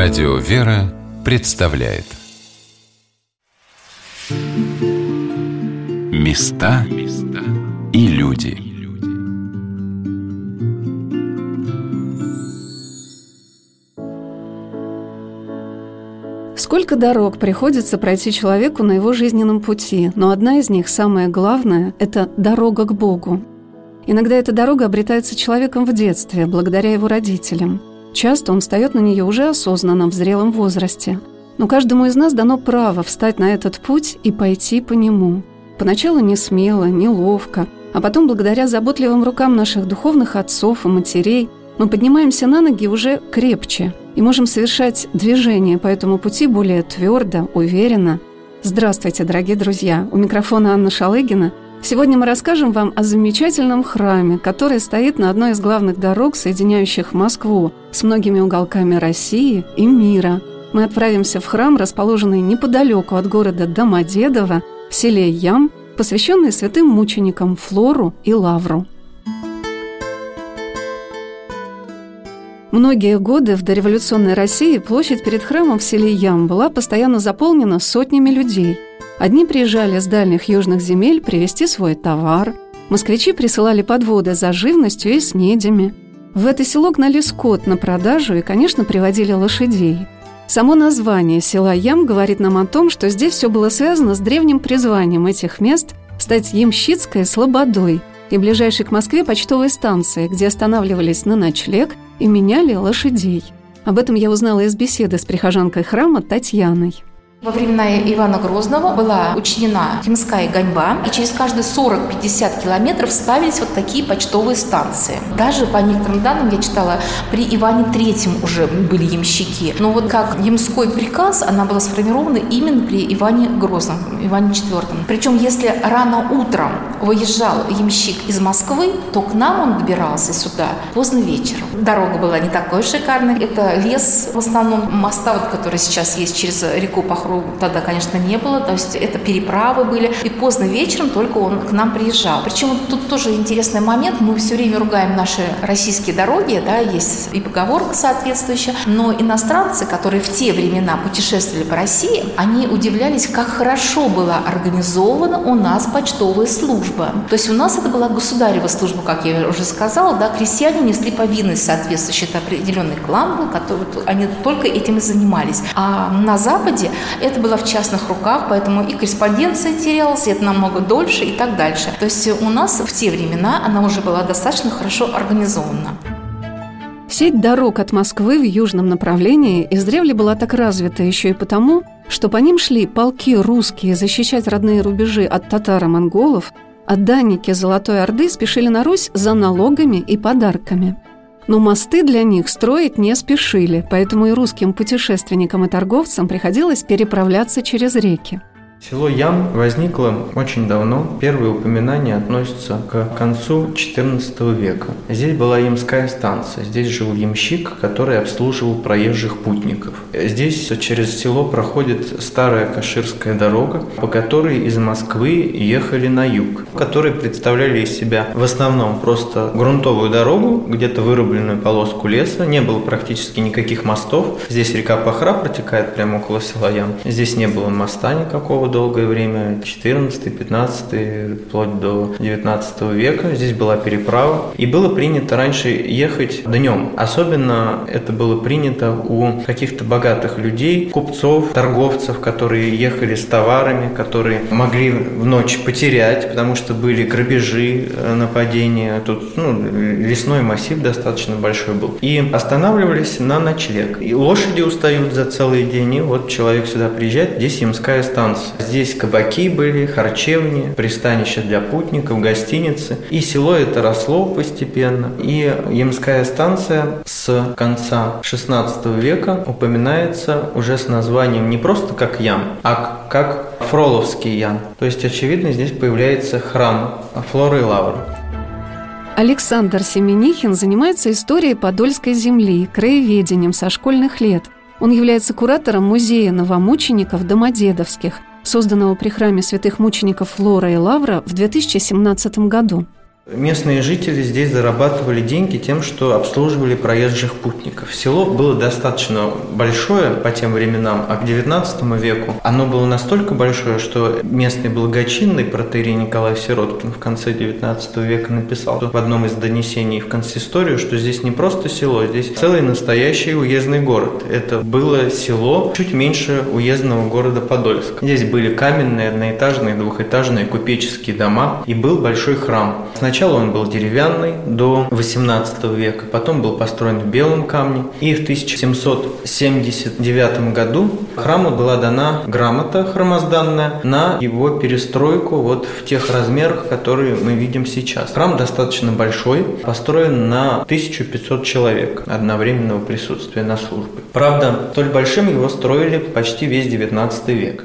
Радио «Вера» представляет. Места и люди. Сколько дорог приходится пройти человеку на его жизненном пути, но одна из них, самая главная, это дорога к Богу. Иногда эта дорога обретается человеком в детстве, благодаря его родителям – Часто он встает на нее уже осознанно, в зрелом возрасте. Но каждому из нас дано право встать на этот путь и пойти по нему. Поначалу не смело, неловко, а потом, благодаря заботливым рукам наших духовных отцов и матерей, мы поднимаемся на ноги уже крепче и можем совершать движение по этому пути более твердо, уверенно. Здравствуйте, дорогие друзья! У микрофона Анна Шалыгина – Сегодня мы расскажем вам о замечательном храме, который стоит на одной из главных дорог, соединяющих Москву с многими уголками России и мира. Мы отправимся в храм, расположенный неподалеку от города Домодедово, в селе Ям, посвященный святым мученикам Флору и Лавру. Многие годы в дореволюционной России площадь перед храмом в селе Ям была постоянно заполнена сотнями людей – Одни приезжали с дальних южных земель привезти свой товар. Москвичи присылали подводы за живностью и снедями. В это село гнали скот на продажу и, конечно, приводили лошадей. Само название села Ям говорит нам о том, что здесь все было связано с древним призванием этих мест стать Ямщицкой слободой и ближайшей к Москве почтовой станции, где останавливались на ночлег и меняли лошадей. Об этом я узнала из беседы с прихожанкой храма Татьяной. Во времена Ивана Грозного была учинена Химская гоньба, и через каждые 40-50 километров ставились вот такие почтовые станции. Даже по некоторым данным я читала, при Иване Третьем уже были ямщики. Но вот как ямской приказ, она была сформирована именно при Иване Грозном, Иване Четвертом. Причем, если рано утром выезжал ямщик из Москвы, то к нам он добирался сюда поздно вечером. Дорога была не такой шикарной. Это лес, в основном моста, вот, который сейчас есть через реку Пахру, Тогда, конечно, не было, то есть это переправы были, и поздно вечером только он к нам приезжал. Причем тут тоже интересный момент, мы все время ругаем наши российские дороги, да, есть и поговорка соответствующая, но иностранцы, которые в те времена путешествовали по России, они удивлялись, как хорошо была организована у нас почтовая служба. То есть у нас это была государева служба, как я уже сказала, да, крестьяне несли повинность соответствующий, это определенный клан был, который, они только этим и занимались. А на Западе это было в частных руках, поэтому и корреспонденция терялась, и это намного дольше и так дальше. То есть у нас в те времена она уже была достаточно хорошо организована. Сеть дорог от Москвы в южном направлении издревле была так развита еще и потому, что по ним шли полки русские защищать родные рубежи от татар и монголов, а данники Золотой Орды спешили на Русь за налогами и подарками – но мосты для них строить не спешили, поэтому и русским путешественникам и торговцам приходилось переправляться через реки. Село Ям возникло очень давно. Первые упоминания относятся к концу XIV века. Здесь была ямская станция. Здесь жил ямщик, который обслуживал проезжих путников. Здесь через село проходит старая Каширская дорога, по которой из Москвы ехали на юг, которые представляли из себя в основном просто грунтовую дорогу, где-то вырубленную полоску леса. Не было практически никаких мостов. Здесь река Пахра протекает прямо около села Ям. Здесь не было моста никакого долгое время, 14-15, вплоть до 19 века. Здесь была переправа. И было принято раньше ехать днем. Особенно это было принято у каких-то богатых людей, купцов, торговцев, которые ехали с товарами, которые могли в ночь потерять, потому что были грабежи, э, нападения. Тут ну, лесной массив достаточно большой был. И останавливались на ночлег. И лошади устают за целый день, и вот человек сюда приезжает, здесь Ямская станция. Здесь кабаки были, харчевни, пристанища для путников, гостиницы. И село это росло постепенно. И Ямская станция с конца 16 века упоминается уже с названием не просто как Ям, а как Фроловский Ян. То есть, очевидно, здесь появляется храм Флоры и Лавры. Александр Семенихин занимается историей Подольской земли, краеведением со школьных лет. Он является куратором музея новомучеников Домодедовских, созданного при храме святых мучеников Флора и Лавра в 2017 году. Местные жители здесь зарабатывали деньги тем, что обслуживали проезжих путников. Село было достаточно большое по тем временам, а к XIX веку оно было настолько большое, что местный благочинный протерей Николай Сироткин в конце XIX века написал в одном из донесений в консисторию, что здесь не просто село, здесь целый настоящий уездный город. Это было село чуть меньше уездного города Подольск. Здесь были каменные, одноэтажные, двухэтажные купеческие дома и был большой храм. Сначала он был деревянный до 18 века, потом был построен в белом камне. И в 1779 году храму была дана грамота храмозданная на его перестройку вот в тех размерах, которые мы видим сейчас. Храм достаточно большой, построен на 1500 человек одновременного присутствия на службе. Правда, столь большим его строили почти весь 19 век.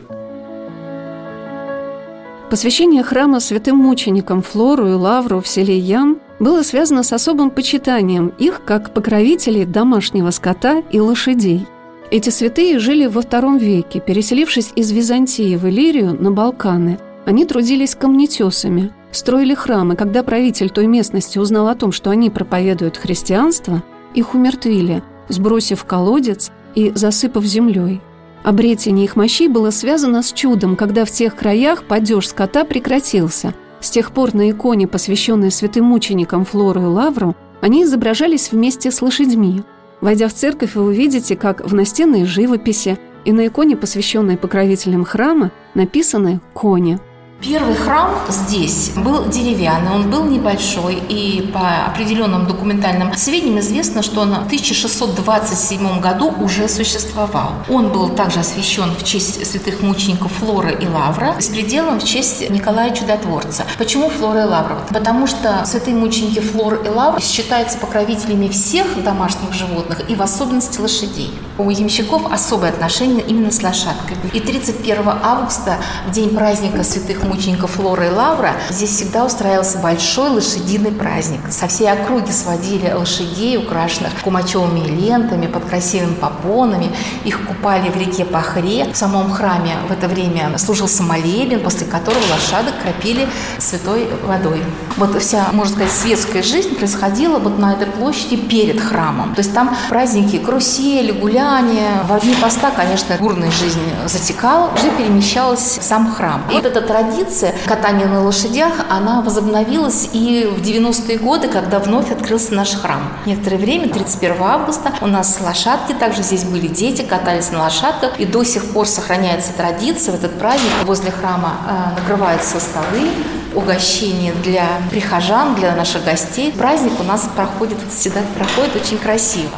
Посвящение храма святым мученикам Флору и Лавру в селе Ян было связано с особым почитанием их как покровителей домашнего скота и лошадей. Эти святые жили во втором веке, переселившись из Византии в Иллирию на Балканы. Они трудились камнетесами, строили храмы. Когда правитель той местности узнал о том, что они проповедуют христианство, их умертвили, сбросив колодец и засыпав землей – Обретение их мощей было связано с чудом, когда в тех краях падеж скота прекратился. С тех пор на иконе, посвященной святым мученикам Флору и Лавру, они изображались вместе с лошадьми. Войдя в церковь, вы увидите, как в настенной живописи и на иконе, посвященной покровителям храма, написаны «кони». Первый храм здесь был деревянный, он был небольшой, и по определенным документальным сведениям известно, что он в 1627 году уже существовал. Он был также освящен в честь святых мучеников Флора и Лавра с пределом в честь Николая Чудотворца. Почему Флора и Лавра? Потому что святые мученики Флора и Лавра считаются покровителями всех домашних животных и в особенности лошадей. У ямщиков особое отношение именно с лошадками. И 31 августа, в день праздника святых мучеников, мучеников Флора и Лавра, здесь всегда устраивался большой лошадиный праздник. Со всей округи сводили лошадей, украшенных кумачевыми лентами, под красивыми попонами. Их купали в реке Пахре. В самом храме в это время служился молебен, после которого лошадок кропили святой водой. Вот вся, можно сказать, светская жизнь происходила вот на этой площади перед храмом. То есть там праздники, карусели, гуляния. В одни поста, конечно, бурная жизнь затекала, уже перемещалась в сам храм. И вот эта традиция традиция катания на лошадях, она возобновилась и в 90-е годы, когда вновь открылся наш храм. Некоторое время, 31 августа, у нас лошадки, также здесь были дети, катались на лошадках, и до сих пор сохраняется традиция. В этот праздник возле храма э, накрываются столы, угощения для прихожан, для наших гостей. Праздник у нас проходит, всегда проходит очень красиво.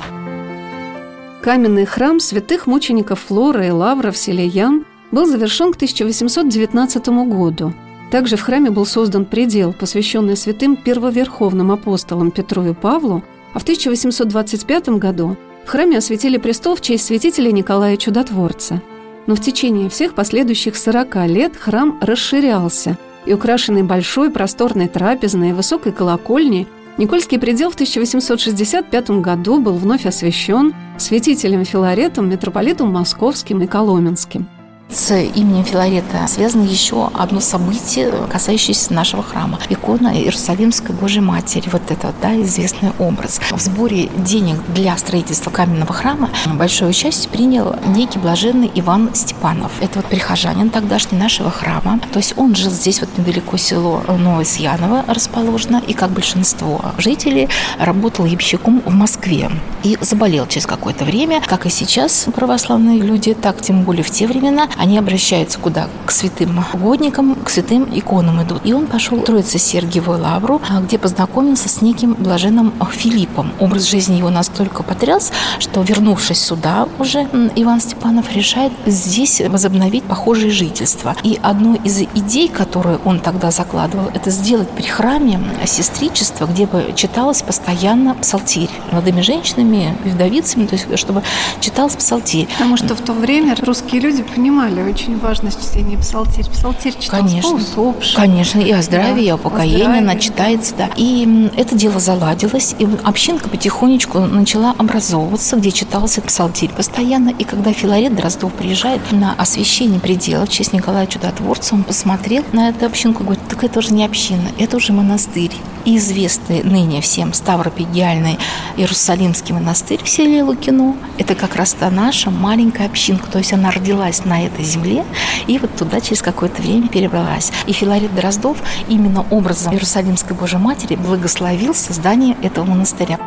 Каменный храм святых мучеников Флора и Лавра в селе Ян был завершен к 1819 году. Также в храме был создан предел, посвященный святым первоверховным апостолам Петру и Павлу, а в 1825 году в храме осветили престол в честь святителя Николая Чудотворца. Но в течение всех последующих 40 лет храм расширялся, и украшенный большой просторной трапезной и высокой колокольней Никольский предел в 1865 году был вновь освящен святителем Филаретом, митрополитом Московским и Коломенским. С именем Филарета связано еще одно событие, касающееся нашего храма. Икона Иерусалимской Божьей Матери. Вот это, да, известный образ. В сборе денег для строительства каменного храма большое участие принял некий блаженный Иван Степанов. Это вот прихожанин тогдашний нашего храма. То есть он жил здесь вот недалеко село Новосьяново расположено. И как большинство жителей работал ямщиком в Москве. И заболел через какое-то время, как и сейчас православные люди, так тем более в те времена, они обращаются куда? К святым угодникам, к святым иконам идут. И он пошел строиться Сергиевую лавру, а, где познакомился с неким блаженным Филиппом. Образ жизни его настолько потряс, что, вернувшись сюда уже, Иван Степанов решает здесь возобновить похожее жительство. И одну из идей, которую он тогда закладывал, это сделать при храме сестричество, где бы читалось постоянно псалтирь молодыми женщинами, вдовицами, то есть чтобы читалось псалтирь. Потому что в то время русские люди понимали, понимали очень важность чтения псалтирь. Псалтирь читался Конечно. усопшим. Конечно, и о здравии, и Да, о о покоении здравии, она читается, да. И это дело заладилось, и общинка потихонечку начала образовываться, где читался псалтирь постоянно. И когда Филарет Дроздов приезжает на освящение предела в честь Николая Чудотворца, он посмотрел на эту общинку и говорит, так это уже не община, это уже монастырь. И известный ныне всем Ставропигиальный Иерусалимский монастырь в селе Лукино, это как раз та наша маленькая общинка, то есть она родилась на этой земле и вот туда через какое-то время перебралась. И Филарет Дроздов именно образом Иерусалимской Божьей Матери благословил создание этого монастыря.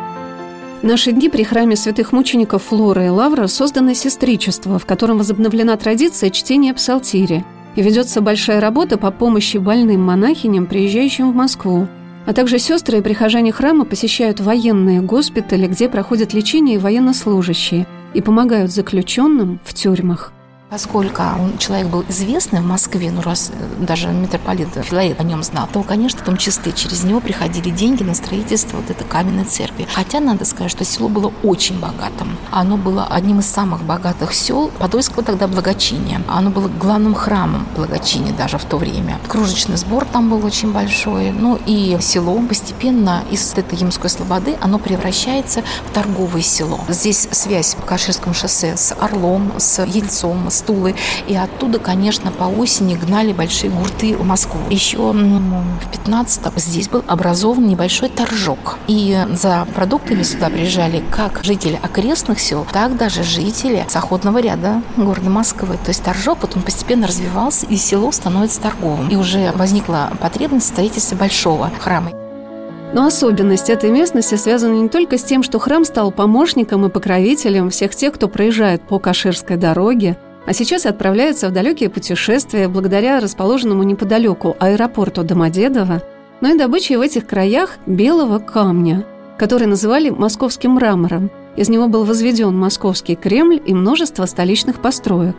В наши дни при храме святых мучеников Флора и Лавра создано сестричество, в котором возобновлена традиция чтения псалтири. И ведется большая работа по помощи больным монахиням, приезжающим в Москву. А также сестры и прихожане храма посещают военные госпитали, где проходят лечение военнослужащие, и помогают заключенным в тюрьмах. Поскольку он, человек был известный в Москве, ну раз э, даже митрополит Филарет о нем знал, то, конечно, в том числе через него приходили деньги на строительство вот этой каменной церкви. Хотя надо сказать, что село было очень богатым. Оно было одним из самых богатых сел Подольского тогда благочиния. Оно было главным храмом благочиния даже в то время. Кружечный сбор там был очень большой. Ну и село постепенно из этой Ямской слободы оно превращается в торговое село. Здесь связь по Каширскому шоссе с Орлом, с Ельцом, с Тулой. И оттуда, конечно, по осени гнали большие гурты в Москву. Еще в 15-м здесь был образован небольшой торжок. И за продуктами сюда приезжали как жители окрестных сел, так даже жители с ряда города Москвы. То есть торжок вот он постепенно развивался, и село становится торговым. И уже возникла потребность в строительстве большого храма. Но особенность этой местности связана не только с тем, что храм стал помощником и покровителем всех тех, кто проезжает по Каширской дороге, а сейчас отправляется в далекие путешествия благодаря расположенному неподалеку аэропорту Домодедово, но и добычей в этих краях белого камня, который называли московским мрамором. Из него был возведен московский Кремль и множество столичных построек.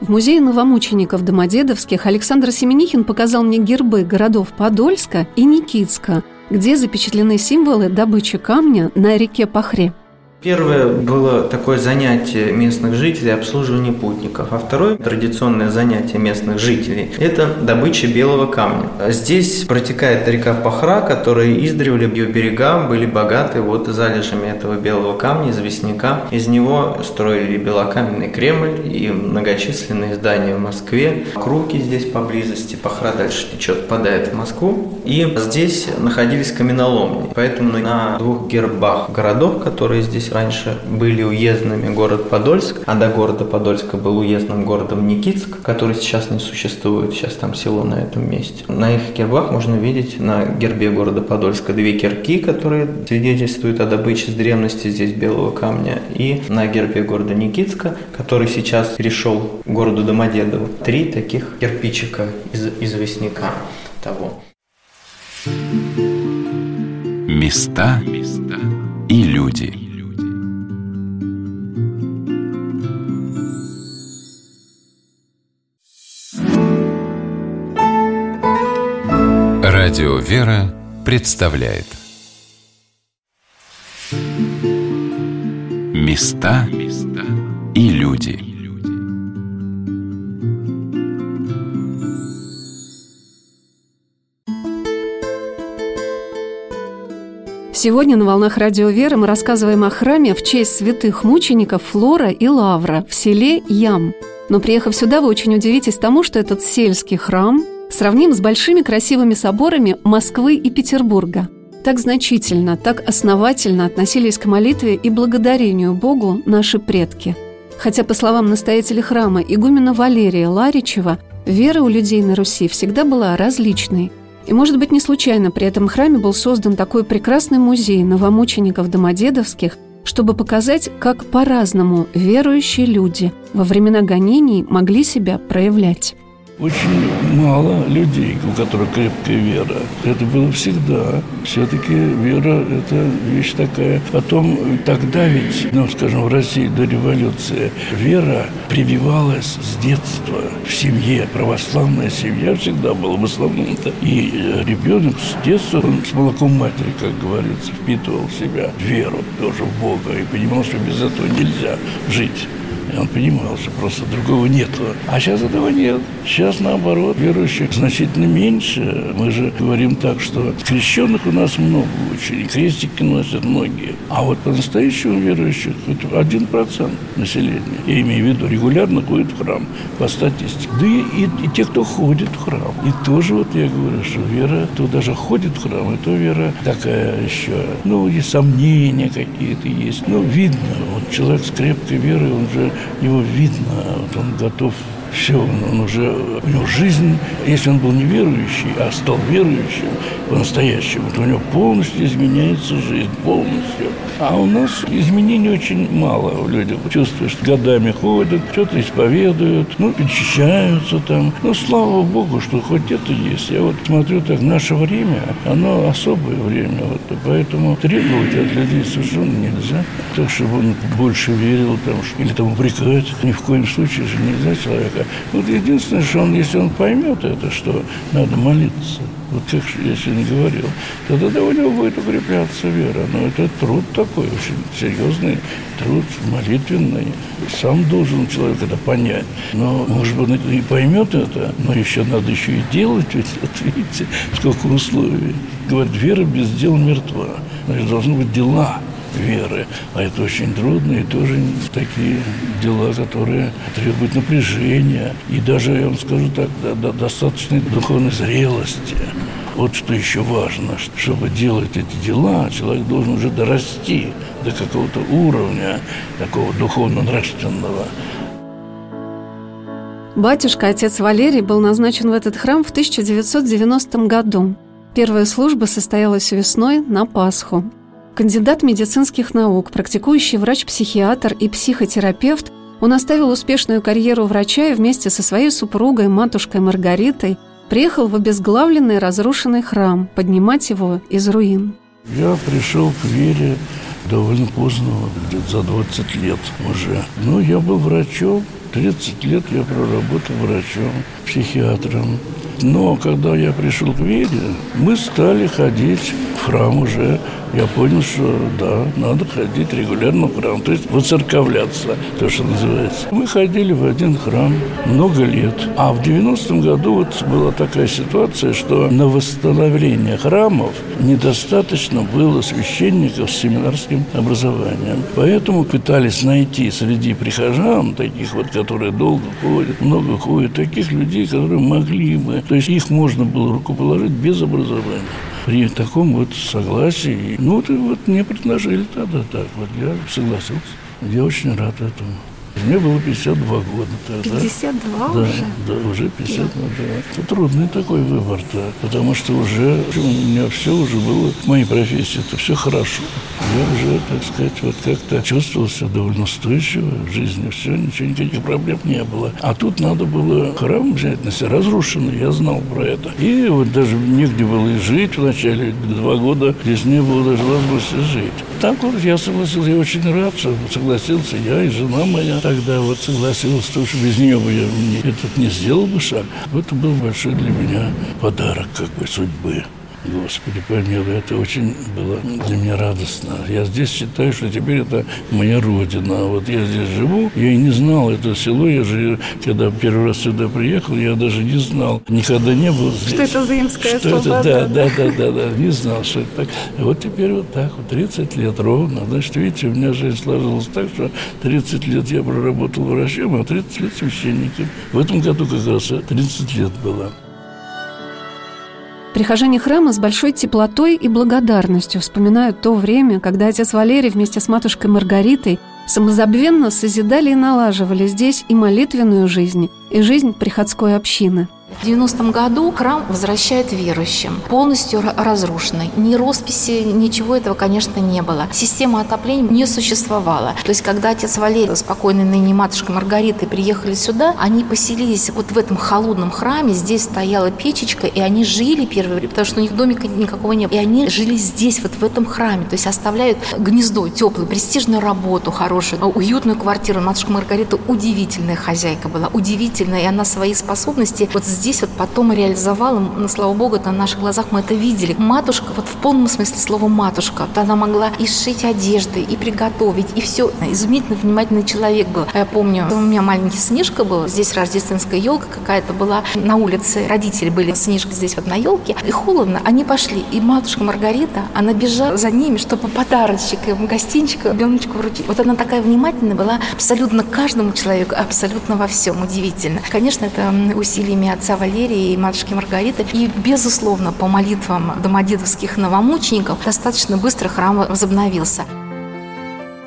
В музее новомучеников Домодедовских Александр Семенихин показал мне гербы городов Подольска и Никитска, где запечатлены символы добычи камня на реке Пахре. Первое было такое занятие местных жителей обслуживание путников, а второе традиционное занятие местных жителей – это добыча белого камня. Здесь протекает река Пахра, которая издревле ее берега были богаты вот залежами этого белого камня, известняка. Из него строили белокаменный Кремль и многочисленные здания в Москве. Круги здесь поблизости, Пахра дальше течет, впадает в Москву. И здесь находились каменоломни. Поэтому на двух гербах городов, которые здесь раньше были уездными город Подольск, а до города Подольска был уездным городом Никитск, который сейчас не существует, сейчас там село на этом месте. На их гербах можно видеть на гербе города Подольска две кирки, которые свидетельствуют о добыче с древности здесь белого камня, и на гербе города Никитска, который сейчас перешел городу Домодедово, три таких кирпичика из известняка того. Места и люди. Радио «Вера» представляет Места и люди. Сегодня на «Волнах Радио Веры» мы рассказываем о храме в честь святых мучеников Флора и Лавра в селе Ям. Но приехав сюда, вы очень удивитесь тому, что этот сельский храм сравним с большими красивыми соборами Москвы и Петербурга. Так значительно, так основательно относились к молитве и благодарению Богу наши предки. Хотя, по словам настоятеля храма игумена Валерия Ларичева, вера у людей на Руси всегда была различной. И, может быть, не случайно при этом храме был создан такой прекрасный музей новомучеников Домодедовских, чтобы показать, как по-разному верующие люди во времена гонений могли себя проявлять. Очень мало людей, у которых крепкая вера. Это было всегда. Все-таки вера – это вещь такая. Потом тогда ведь, ну, скажем, в России до революции вера прививалась с детства в семье. Православная семья всегда была в основном-то. И ребенок с детства, он с молоком матери, как говорится, впитывал в себя веру тоже в Бога и понимал, что без этого нельзя жить. Он понимал, что просто другого нету. А сейчас этого нет. Сейчас, наоборот, верующих значительно меньше. Мы же говорим так, что крещенных у нас много очень. Крестики носят многие. А вот по-настоящему верующих это один процент населения. Я имею в виду, регулярно ходит в храм по статистике. Да и, и, и те, кто ходит в храм. И тоже вот я говорю, что вера, кто даже ходит в храм, это вера такая еще, ну, и сомнения какие-то есть. Ну, видно, вот человек с крепкой верой, он же, его видно, вот он готов все, он, уже, у него жизнь, если он был неверующий, а стал верующим по-настоящему, то у него полностью изменяется жизнь, полностью. А у нас изменений очень мало у людей. Чувствуешь, годами ходят, что-то исповедуют, ну, очищаются там. Ну, слава Богу, что хоть это есть. Я вот смотрю так, наше время, оно особое время, вот, поэтому требовать от людей совершенно нельзя. Так, чтобы он больше верил там, или там упрекать, ни в коем случае же нельзя человека. Вот единственное, что он, если он поймет это, что надо молиться, вот как я сегодня говорил, тогда у него будет укрепляться вера. Но это труд такой, очень серьезный труд, молитвенный. Сам должен человек это понять. Но, может быть, он и поймет это, но еще надо еще и делать. Ведь, вот видите, сколько условий. Говорят, вера без дел мертва. Значит, должны быть дела веры. А это очень трудно и тоже такие дела, которые требуют напряжения. И даже, я вам скажу так, достаточной духовной зрелости. Вот что еще важно, чтобы делать эти дела, человек должен уже дорасти до какого-то уровня такого духовно-нравственного. Батюшка, отец Валерий, был назначен в этот храм в 1990 году. Первая служба состоялась весной на Пасху. Кандидат медицинских наук, практикующий врач-психиатр и психотерапевт, он оставил успешную карьеру врача и вместе со своей супругой, матушкой Маргаритой, приехал в обезглавленный разрушенный храм поднимать его из руин. Я пришел к вере довольно поздно, где-то за 20 лет уже. Но я был врачом, 30 лет я проработал врачом, психиатром. Но когда я пришел к вере, мы стали ходить в храм уже я понял, что да, надо ходить регулярно в храм, то есть воцерковляться, то, что называется. Мы ходили в один храм много лет, а в 90-м году вот была такая ситуация, что на восстановление храмов недостаточно было священников с семинарским образованием. Поэтому пытались найти среди прихожан, таких вот, которые долго ходят, много ходят, таких людей, которые могли бы, то есть их можно было рукоположить без образования при таком вот согласии. Ну, вот, вот мне предложили тогда так. Вот я согласился. Я очень рад этому. Мне было 52 года тогда. 52 да, уже? Да, уже 52, да. Это трудный такой выбор, да, потому что уже у меня все уже было в моей профессии, это все хорошо. Я уже, так сказать, вот как-то чувствовал себя довольно устойчиво в жизни, все, ничего, никаких проблем не было. А тут надо было храм взять на себя, разрушенный, я знал про это. И вот даже негде было и жить вначале, два года здесь не было даже возможности жить. Так вот я согласился, я очень рад, что согласился я и жена моя тогда вот согласилась, потому без нее бы я этот не сделал бы шаг. Это был большой для меня подарок как бы судьбы. Господи, помилуй, это очень было для меня радостно. Я здесь считаю, что теперь это моя родина. Вот я здесь живу, я и не знал это село. Я же, когда первый раз сюда приехал, я даже не знал, никогда не был здесь. Что это Заимская что? Это, да, да, да, да, да, не знал, что это так. И вот теперь вот так, вот 30 лет ровно. Значит, видите, у меня жизнь сложилась так, что 30 лет я проработал врачом, а 30 лет священником. В этом году как раз 30 лет было. Прихожане храма с большой теплотой и благодарностью вспоминают то время, когда отец Валерий вместе с матушкой Маргаритой самозабвенно созидали и налаживали здесь и молитвенную жизнь, и жизнь приходской общины – в 90-м году храм возвращает верующим, полностью разрушенный. Ни росписи, ничего этого, конечно, не было. Система отопления не существовала. То есть, когда отец Валерий, спокойный ныне матушка Маргарита, приехали сюда, они поселились вот в этом холодном храме, здесь стояла печечка, и они жили первое время, потому что у них домика никакого не было. И они жили здесь, вот в этом храме, то есть оставляют гнездо теплое, престижную работу хорошую, уютную квартиру. Матушка Маргарита удивительная хозяйка была, удивительная, и она свои способности вот здесь вот потом реализовал, и, слава богу, на наших глазах мы это видели. Матушка, вот в полном смысле слова матушка, вот она могла и сшить одежды, и приготовить, и все. Изумительно внимательный человек был. Я помню, у меня маленький снежка был, здесь рождественская елка какая-то была на улице, родители были снежка здесь вот на елке, и холодно, они пошли, и матушка Маргарита, она бежала за ними, чтобы подарочек, им гостинчик, ребеночку вручить. Вот она такая внимательная была абсолютно каждому человеку, абсолютно во всем, удивительно. Конечно, это усилиями отца Валерия и матушки Маргариты, и, безусловно, по молитвам домодедовских новомучеников достаточно быстро храм возобновился.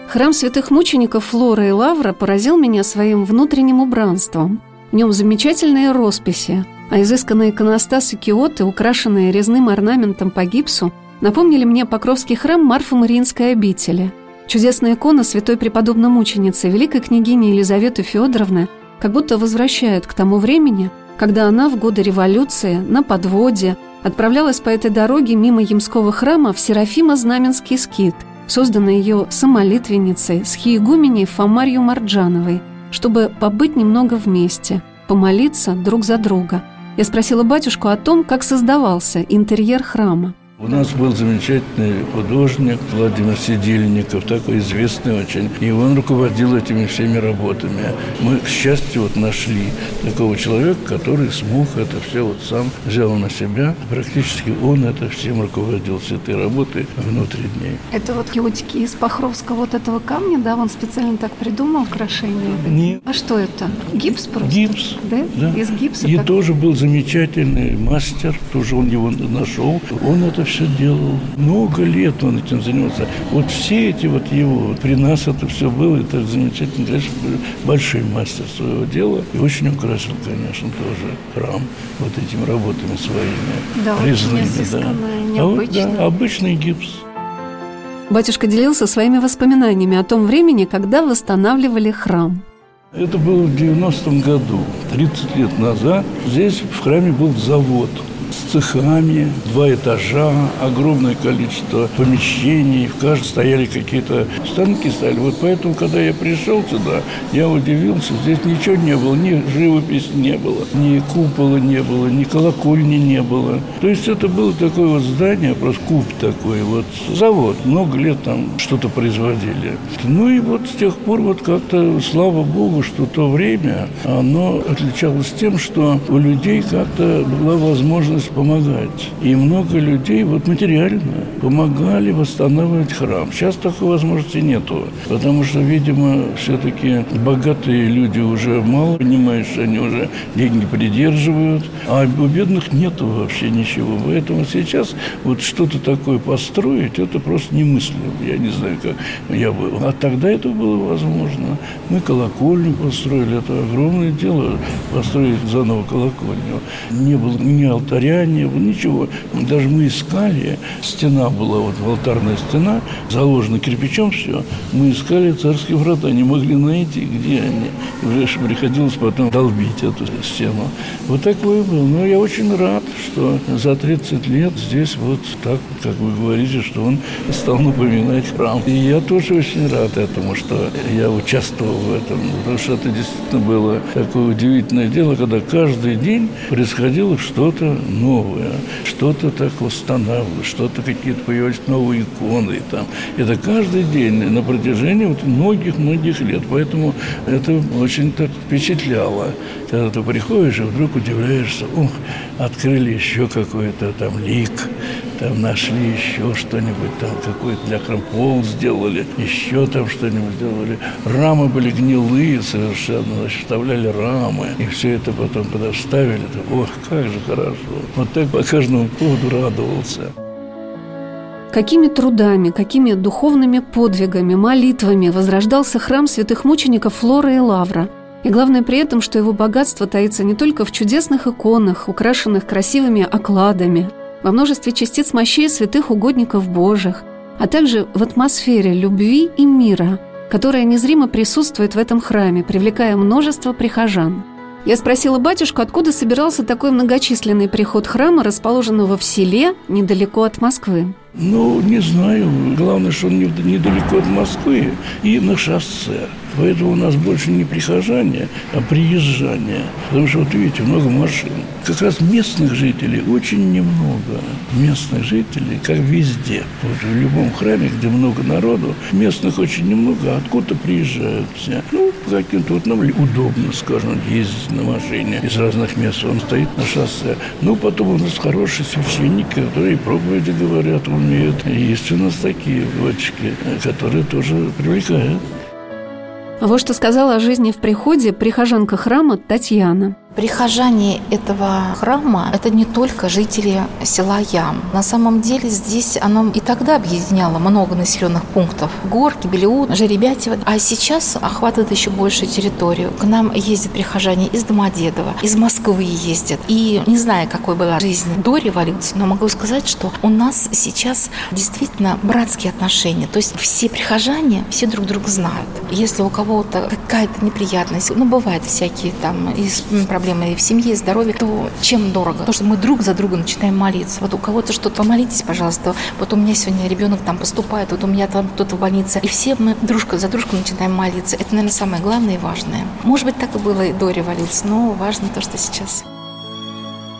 Храм святых мучеников Флора и Лавра поразил меня своим внутренним убранством. В нем замечательные росписи, а изысканные иконостасы киоты, украшенные резным орнаментом по гипсу, напомнили мне Покровский храм Марфа-Мариинской обители. Чудесная икона святой преподобной мученицы, великой княгини Елизаветы Федоровны, как будто возвращает к тому времени, когда она в годы революции на подводе отправлялась по этой дороге мимо Ямского храма в Серафима-Знаменский скит, созданный ее самолитвенницей с хиегуменей Фомарью Марджановой, чтобы побыть немного вместе, помолиться друг за друга. Я спросила батюшку о том, как создавался интерьер храма. У нас был замечательный художник Владимир Сидельников, такой известный очень. И он руководил этими всеми работами. Мы, к счастью, вот нашли такого человека, который смог это все вот сам взял на себя. Практически он это всем руководил, с этой работой внутри дней. Это вот киотики из Пахровского вот этого камня, да? Он специально так придумал украшение? Нет. А что это? Гипс просто? Гипс. Да? Да. Из гипса? И так? тоже был замечательный мастер, тоже он его нашел. Он это все делал. Много лет он этим занимался. Вот все эти вот его, при нас это все было, это замечательно. Конечно, большой мастер своего дела. И очень украсил, конечно, тоже храм вот этими работами своими. Да, очень резными, изысканно, А вот, да, обычный гипс. Батюшка делился своими воспоминаниями о том времени, когда восстанавливали храм. Это было в 90-м году, 30 лет назад. Здесь в храме был завод цехами, два этажа, огромное количество помещений, в каждом стояли какие-то станки стояли. Вот поэтому, когда я пришел сюда, я удивился, здесь ничего не было, ни живописи не было, ни купола не было, ни колокольни не было. То есть это было такое вот здание, просто куб такой, вот завод, много лет там что-то производили. Ну и вот с тех пор вот как-то, слава Богу, что то время, оно отличалось тем, что у людей как-то была возможность помогать. И много людей вот материально помогали восстанавливать храм. Сейчас такой возможности нету, потому что, видимо, все-таки богатые люди уже мало понимают, что они уже деньги придерживают, а у бедных нету вообще ничего. Поэтому сейчас вот что-то такое построить, это просто немыслимо. Я не знаю, как я бы... А тогда это было возможно. Мы колокольню построили, это огромное дело, построить заново колокольню. Не было ни алтаря, не было, ничего. Даже мы искали, стена была, вот алтарная стена, заложена кирпичом все. Мы искали царские врата, не могли найти, где они. Уже приходилось потом долбить эту стену. Вот такое было. Но я очень рад, что за 30 лет здесь вот так, как вы говорите, что он стал напоминать храм. И я тоже очень рад этому, что я участвовал в этом. Потому что это действительно было такое удивительное дело, когда каждый день происходило что-то новое, что-то так восстанавливалось, что-то какие-то появились новые иконы. Там. Это каждый день на протяжении вот многих-многих лет. Поэтому это очень так впечатляло. Когда ты приходишь и вдруг удивляешься, ух, открыли еще какой-то там лик, там нашли еще что-нибудь, там какой-то для хрампол сделали, еще там что-нибудь сделали. Рамы были гнилые совершенно, значит, вставляли рамы, и все это потом, то, ох, как же хорошо. Вот так по каждому поводу радовался. Какими трудами, какими духовными подвигами, молитвами возрождался храм святых мучеников Флора и Лавра. И главное при этом, что его богатство таится не только в чудесных иконах, украшенных красивыми окладами, во множестве частиц мощей святых угодников Божьих, а также в атмосфере любви и мира, которая незримо присутствует в этом храме, привлекая множество прихожан. Я спросила батюшку, откуда собирался такой многочисленный приход храма, расположенного в селе недалеко от Москвы. Ну, не знаю. Главное, что он недалеко от Москвы и на шоссе. Поэтому у нас больше не прихожане, а приезжане. Потому что, вот видите, много машин. Как раз местных жителей очень немного. Местных жителей, как везде. Вот в любом храме, где много народу, местных очень немного, а откуда приезжают все. Ну, каким-то вот нам удобно, скажем, ездить на машине из разных мест. Он стоит на шоссе. Ну, потом у нас хорошие священники, которые проповеди говорят, умеют. Есть у нас такие батюшки, которые тоже привлекают. Вот что сказала о жизни в приходе прихожанка храма Татьяна. Прихожане этого храма – это не только жители села Ям. На самом деле здесь оно и тогда объединяло много населенных пунктов. Горки, Белеут, Жеребятево. А сейчас охватывает еще большую территорию. К нам ездят прихожане из Домодедова, из Москвы ездят. И не знаю, какой была жизнь до революции, но могу сказать, что у нас сейчас действительно братские отношения. То есть все прихожане, все друг друга знают. Если у кого-то какая-то неприятность, ну, бывает всякие там из проблем проблемы в семье, здоровье, то чем дорого? То, что мы друг за друга начинаем молиться. Вот у кого-то что-то, помолитесь, пожалуйста. Вот у меня сегодня ребенок там поступает, вот у меня там кто-то в больнице. И все мы дружка за дружку начинаем молиться. Это, наверное, самое главное и важное. Может быть, так и было и до революции, но важно то, что сейчас.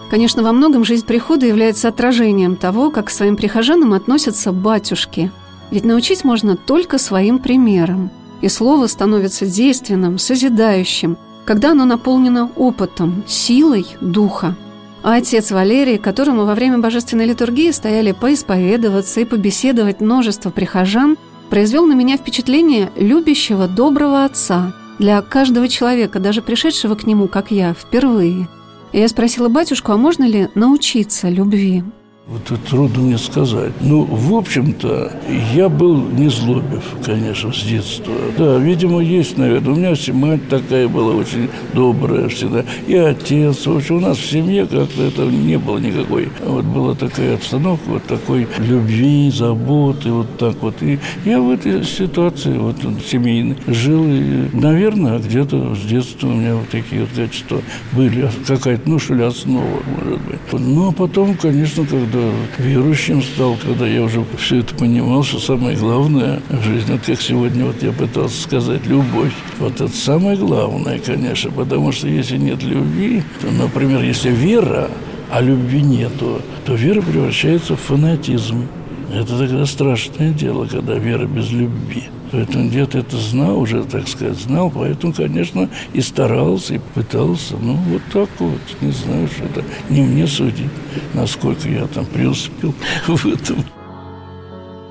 Конечно, во многом жизнь прихода является отражением того, как к своим прихожанам относятся батюшки. Ведь научить можно только своим примером. И слово становится действенным, созидающим, когда оно наполнено опытом, силой духа. А отец Валерий, которому во время божественной литургии стояли поисповедоваться и побеседовать множество прихожан, произвел на меня впечатление любящего, доброго отца для каждого человека, даже пришедшего к нему, как я, впервые. И я спросила батюшку, а можно ли научиться любви? Вот это трудно мне сказать. Ну, в общем-то, я был не злобив, конечно, с детства. Да, видимо, есть, наверное. У меня мать такая была очень добрая всегда. И отец. В общем, у нас в семье как-то это не было никакой. Вот была такая обстановка, вот такой любви, заботы, вот так вот. И я в этой ситуации, вот семейной, жил. И, наверное, где-то с детства у меня вот такие вот качества были. Какая-то, ну, что ли, основа, может быть. Ну, а потом, конечно, когда когда верующим стал, когда я уже все это понимал, что самое главное в жизни, вот как сегодня вот я пытался сказать, любовь. Вот это самое главное, конечно, потому что если нет любви, то, например, если вера, а любви нету, то вера превращается в фанатизм. Это тогда страшное дело, когда вера без любви. Поэтому дед это знал, уже, так сказать, знал, поэтому, конечно, и старался, и пытался. Ну, вот так вот, не знаю, что это не мне судить, насколько я там преуспел в этом.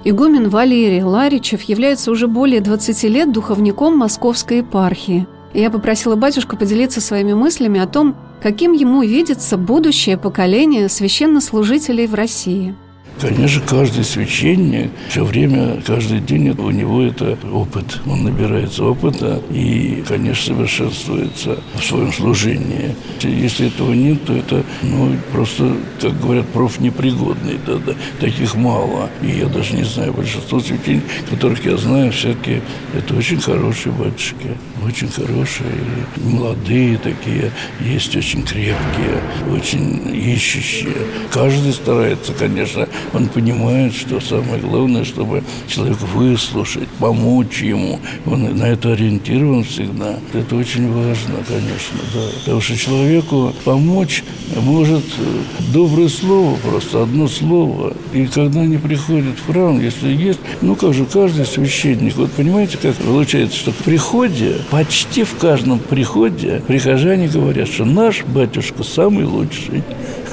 Игумен Валерий Ларичев является уже более 20 лет духовником Московской епархии. И я попросила батюшку поделиться своими мыслями о том, каким ему видится будущее поколение священнослужителей в России – Конечно, каждый священник все время, каждый день у него это опыт. Он набирается опыта и, конечно, совершенствуется в своем служении. Если этого нет, то это, ну, просто, как говорят, профнепригодный. Да, да, таких мало. И я даже не знаю, большинство священников, которых я знаю, все-таки это очень хорошие батюшки. Очень хорошие, молодые такие, есть очень крепкие, очень ищущие. Каждый старается, конечно, он понимает, что самое главное, чтобы человек выслушать, помочь ему. Он на это ориентирован всегда. Это очень важно, конечно, да. Потому что человеку помочь может э, доброе слово, просто одно слово. И когда они приходят в храм, если есть, ну как же, каждый священник, вот понимаете, как получается, что в приходе, почти в каждом приходе прихожане говорят, что наш батюшка самый лучший.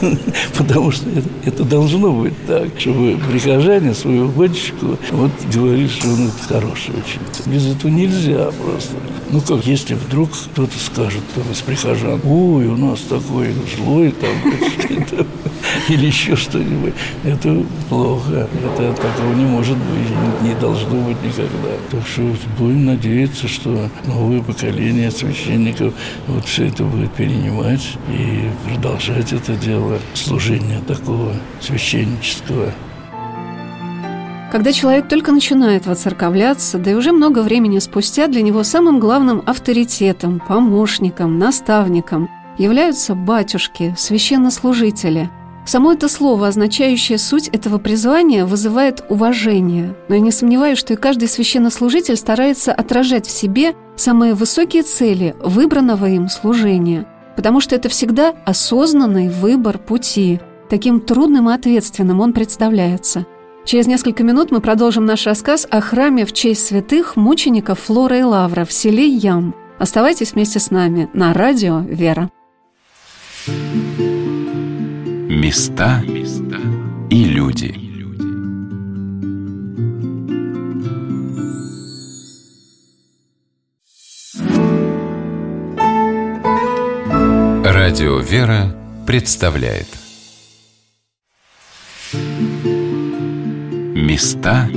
Потому что это, это должно быть так, чтобы прихожане свою батюшку вот говорили, что он это хороший очень. Без этого нельзя просто. Ну как, если вдруг кто-то скажет там, из прихожан, ой, у нас такой злой там, или еще что-нибудь, это плохо. Это такого не может быть, не должно быть никогда. Так что будем надеяться, что новое поколение священников вот все это будет перенимать и продолжать это дело служения, такого священнического. Когда человек только начинает воцерковляться, да и уже много времени спустя для него самым главным авторитетом, помощником, наставником являются батюшки, священнослужители. Само это слово, означающее суть этого призвания, вызывает уважение, но я не сомневаюсь, что и каждый священнослужитель старается отражать в себе самые высокие цели выбранного им служения, потому что это всегда осознанный выбор пути, таким трудным и ответственным он представляется. Через несколько минут мы продолжим наш рассказ о храме в честь святых мучеников Флора и Лавра в селе Ям. Оставайтесь вместе с нами на радио «Вера». Места и люди. Радио «Вера» представляет Места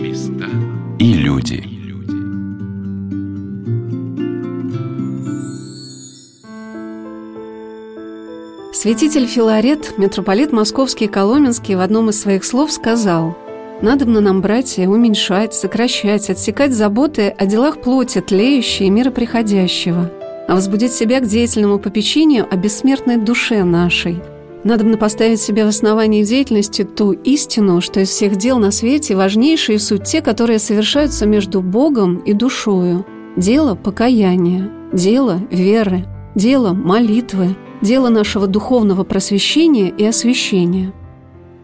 и люди. Святитель Филарет, митрополит Московский и Коломенский в одном из своих слов сказал «Надобно нам, братья, уменьшать, сокращать, отсекать заботы о делах плоти, тлеющей и мира приходящего, а возбудить себя к деятельному попечению о бессмертной душе нашей. Надобно поставить себе в основании деятельности ту истину, что из всех дел на свете важнейшие суть те, которые совершаются между Богом и душою. Дело покаяния, дело веры, дело молитвы, дело нашего духовного просвещения и освящения.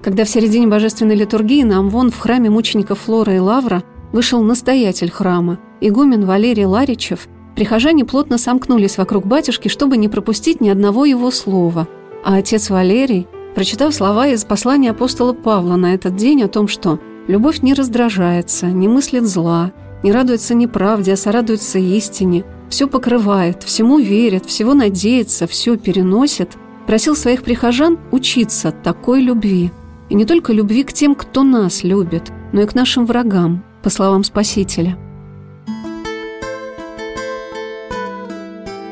Когда в середине божественной литургии на Амвон в храме мучеников Флора и Лавра вышел настоятель храма, игумен Валерий Ларичев, прихожане плотно сомкнулись вокруг батюшки, чтобы не пропустить ни одного его слова, а отец Валерий, прочитав слова из послания апостола Павла на этот день о том, что «любовь не раздражается, не мыслит зла, не радуется неправде, а сорадуется истине, все покрывает, всему верит, всего надеется, все переносит, просил своих прихожан учиться такой любви. И не только любви к тем, кто нас любит, но и к нашим врагам, по словам Спасителя.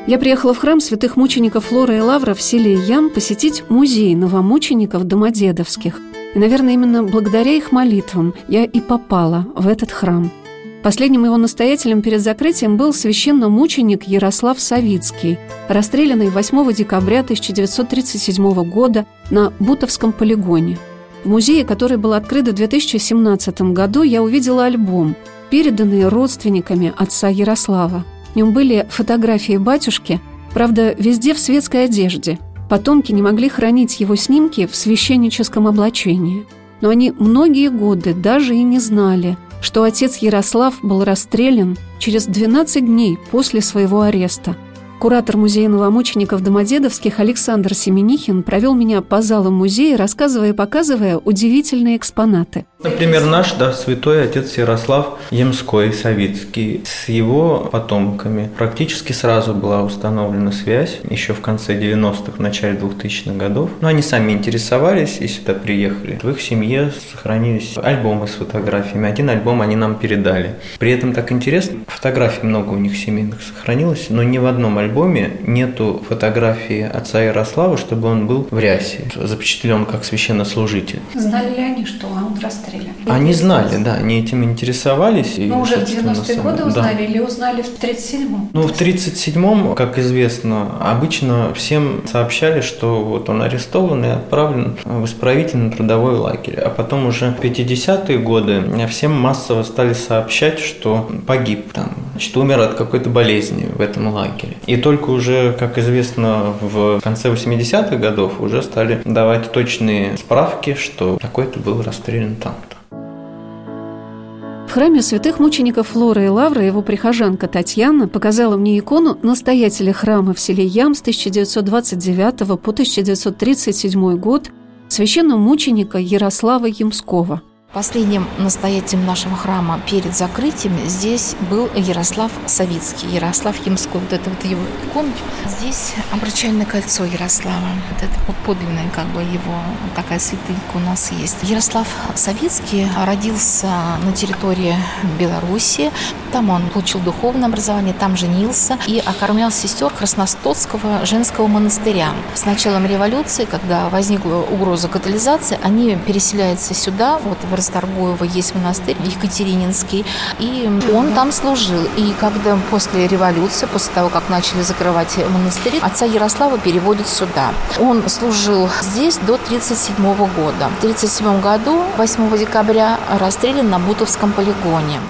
Я приехала в храм святых мучеников Флора и Лавра в селе Ям посетить музей новомучеников Домодедовских. И, наверное, именно благодаря их молитвам я и попала в этот храм – Последним его настоятелем перед закрытием был священномученик Ярослав Савицкий, расстрелянный 8 декабря 1937 года на Бутовском полигоне. В музее, который был открыт в 2017 году, я увидела альбом, переданный родственниками отца Ярослава. В нем были фотографии батюшки, правда, везде в светской одежде. Потомки не могли хранить его снимки в священническом облачении. Но они многие годы даже и не знали – что отец Ярослав был расстрелян через 12 дней после своего ареста – Куратор музея новомучеников Домодедовских Александр Семенихин провел меня по залам музея, рассказывая и показывая удивительные экспонаты. Например, наш да, святой отец Ярослав Емской Савицкий. С его потомками практически сразу была установлена связь, еще в конце 90-х, в начале 2000-х годов. Но они сами интересовались и сюда приехали. В их семье сохранились альбомы с фотографиями. Один альбом они нам передали. При этом так интересно, фотографий много у них семейных сохранилось, но ни в одном альбоме альбоме нету фотографии отца Ярослава, чтобы он был в рясе, запечатлен как священнослужитель. Знали ли они, что он расстрелян? Они знали, да, они этим интересовались. И, уже в 90-е годы узнали да. или узнали в 37-м? Ну, в 37-м, как известно, обычно всем сообщали, что вот он арестован и отправлен в исправительно-трудовой лагерь. А потом уже в 50-е годы всем массово стали сообщать, что погиб там, что умер от какой-то болезни в этом лагере. И только уже, как известно, в конце 80-х годов уже стали давать точные справки, что такой-то был расстрелян там-то. В храме святых мучеников Флора и Лавра его прихожанка Татьяна показала мне икону настоятеля храма в селе Ям с 1929 по 1937 год священного мученика Ярослава Ямского – Последним настоятелем нашего храма перед закрытием здесь был Ярослав Савицкий, Ярослав Ямской. Вот это вот его иконочка. Здесь обручальное кольцо Ярослава. Вот это подлинное как бы его такая святынька у нас есть. Ярослав Савицкий родился на территории Беларуси Там он получил духовное образование, там женился и окормлял сестер Красностоцкого женского монастыря. С началом революции, когда возникла угроза катализации, они переселяются сюда, вот в Расторгуево есть монастырь Екатерининский, и он там служил. И когда после революции, после того, как начали закрывать монастыри, отца Ярослава переводят сюда. Он служил здесь до 1937 года. В 1937 году, 8 декабря, расстрелян на Бутовском полигоне.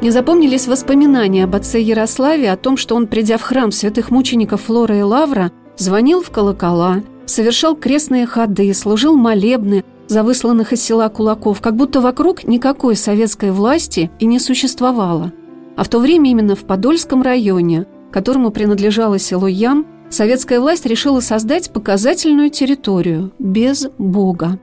Не запомнились воспоминания об отце Ярославе о том, что он, придя в храм святых мучеников Флора и Лавра, звонил в колокола, совершал крестные ходы, служил молебны за высланных из села кулаков, как будто вокруг никакой советской власти и не существовало. А в то время именно в Подольском районе, которому принадлежало село Ям, советская власть решила создать показательную территорию без Бога.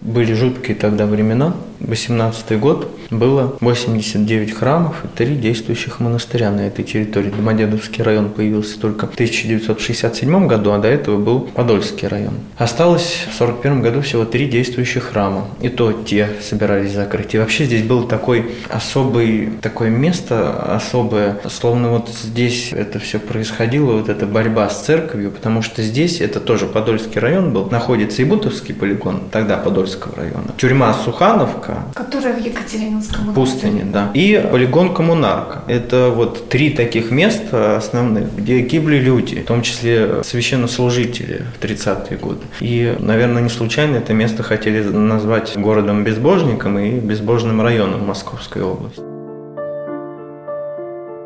Были жуткие тогда времена, 18 год, было 89 храмов и 3 действующих монастыря на этой территории. Домодедовский район появился только в 1967 году, а до этого был Подольский район. Осталось в 1941 году всего 3 действующих храма, и то те собирались закрыть. И вообще здесь было такой особый, такое место особое, словно вот здесь это все происходило, вот эта борьба с церковью, потому что здесь, это тоже Подольский район был, находится и Бутовский полигон, тогда Подольского района, тюрьма Сухановка. Которая в Екатерининском пустыне, да. И полигон Коммунарка. Это вот три таких места основных, где гибли люди, в том числе священнослужители в 30-е годы. И, наверное, не случайно это место хотели назвать городом-безбожником и безбожным районом Московской области.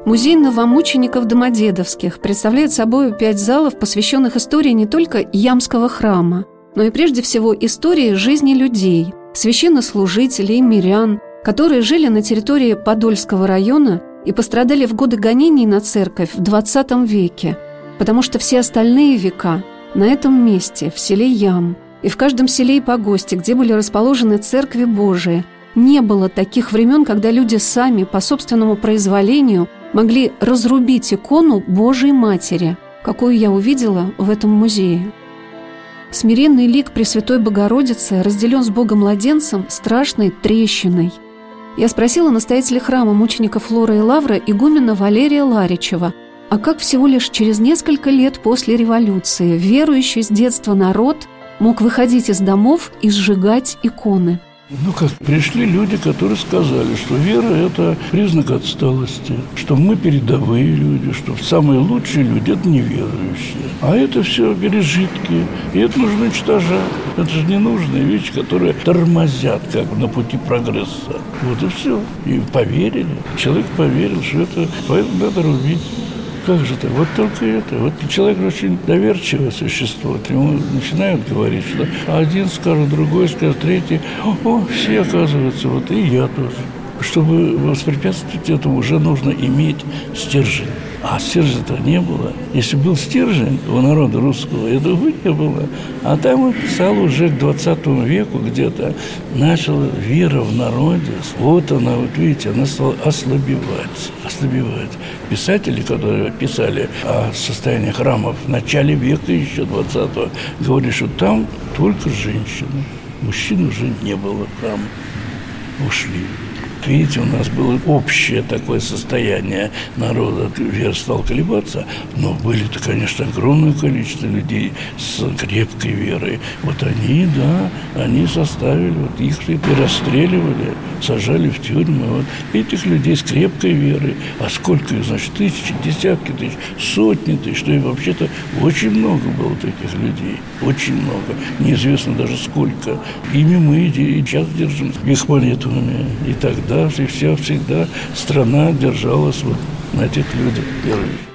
Музей новомучеников Домодедовских представляет собой пять залов, посвященных истории не только Ямского храма, но и прежде всего истории жизни людей – священнослужителей, мирян, которые жили на территории Подольского района и пострадали в годы гонений на церковь в XX веке, потому что все остальные века на этом месте, в селе Ям, и в каждом селе и погосте, где были расположены церкви Божии, не было таких времен, когда люди сами по собственному произволению могли разрубить икону Божией Матери, какую я увидела в этом музее. Смиренный лик Пресвятой Богородицы разделен с Богом-младенцем страшной трещиной. Я спросила настоятеля храма мучеников Флора и Лавра игумена Валерия Ларичева, а как всего лишь через несколько лет после революции верующий с детства народ мог выходить из домов и сжигать иконы – ну как, пришли люди, которые сказали, что вера – это признак отсталости, что мы передовые люди, что самые лучшие люди – это неверующие. А это все пережитки, и это нужно уничтожать. Это же ненужные вещи, которые тормозят как бы на пути прогресса. Вот и все. И поверили. Человек поверил, что это поэтому надо рубить. Как же так? Вот только это. Вот человек очень доверчивое существо. Ему начинают говорить, что один скажет, другой скажет, третий. О, все оказывается, вот и я тоже. Чтобы воспрепятствовать этому, уже нужно иметь стержень. А стержня-то не было. Если был стержень у народа русского, этого не было. А там вот стало уже к 20 веку где-то начала вера в народе. Вот она, вот видите, она стала ослабевать. Ослабевать. Писатели, которые писали о состоянии храмов в начале века еще 20-го, говорили, что там только женщины. Мужчин уже не было в храме. Видите, у нас было общее такое состояние народа. Вера стал колебаться, но были-то, конечно, огромное количество людей с крепкой верой. Вот они, да, они составили, вот их и расстреливали, сажали в тюрьмы. Вот этих людей с крепкой верой. А сколько их, значит, тысячи, десятки тысяч, сотни тысяч, что и вообще-то очень много было таких людей. Очень много. Неизвестно даже сколько. Ими мы и сейчас держим их молитвами. И тогда да, и все всегда страна держалась вот на этих людях верующих.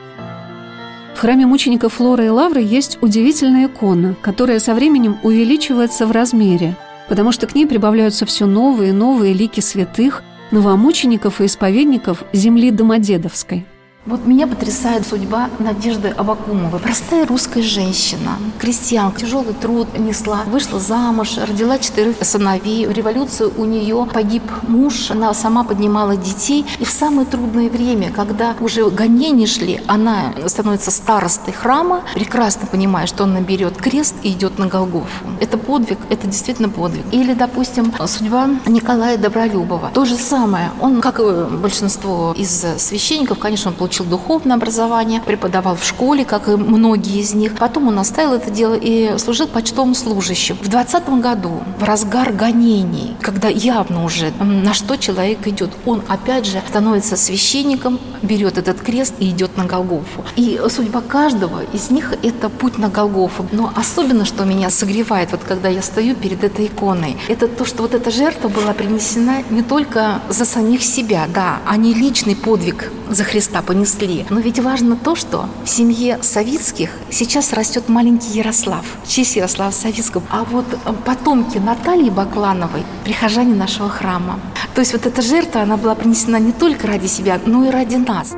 В храме мучеников Флоры и Лавры есть удивительная икона, которая со временем увеличивается в размере, потому что к ней прибавляются все новые и новые лики святых, новомучеников и исповедников земли Домодедовской. Вот меня потрясает судьба Надежды Абакумовой. Простая русская женщина, крестьянка, тяжелый труд несла, вышла замуж, родила четырех сыновей. В революцию у нее погиб муж, она сама поднимала детей. И в самое трудное время, когда уже гонения шли, она становится старостой храма, прекрасно понимая, что он наберет крест и идет на Голгофу. Это подвиг, это действительно подвиг. Или, допустим, судьба Николая Добролюбова. То же самое. Он, как и большинство из священников, конечно, он получил получил духовное образование, преподавал в школе, как и многие из них. Потом он оставил это дело и служил почтовым служащим. В 20 году, в разгар гонений, когда явно уже на что человек идет, он опять же становится священником, берет этот крест и идет на Голгофу. И судьба каждого из них – это путь на Голгофу. Но особенно, что меня согревает, вот когда я стою перед этой иконой, это то, что вот эта жертва была принесена не только за самих себя, да, а не личный подвиг за Христа понесли. Но ведь важно то, что в семье Савицких сейчас растет маленький Ярослав, в честь Ярослава Савицкого. А вот э, потомки Натальи Баклановой – прихожане нашего храма. То есть вот эта жертва, она была принесена не только ради себя, но и ради нас.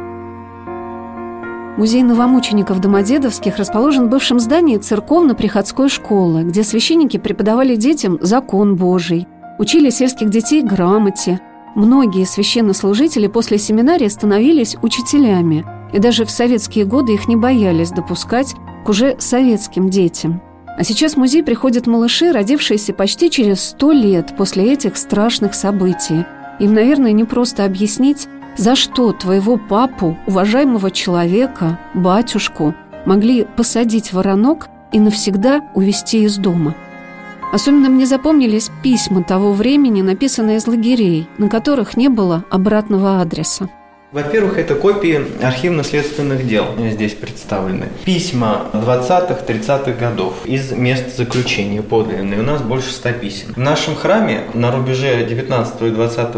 Музей новомучеников Домодедовских расположен в бывшем здании церковно-приходской школы, где священники преподавали детям закон Божий, учили сельских детей грамоте, Многие священнослужители после семинария становились учителями, и даже в советские годы их не боялись допускать к уже советским детям. А сейчас в музей приходят малыши, родившиеся почти через сто лет после этих страшных событий. Им, наверное, не просто объяснить, за что твоего папу, уважаемого человека, батюшку, могли посадить воронок и навсегда увезти из дома – Особенно мне запомнились письма того времени, написанные из лагерей, на которых не было обратного адреса. Во-первых, это копии архивно-следственных дел здесь представлены. Письма 20-30-х годов из мест заключения подлинные. У нас больше 100 писем. В нашем храме на рубеже 19 и 20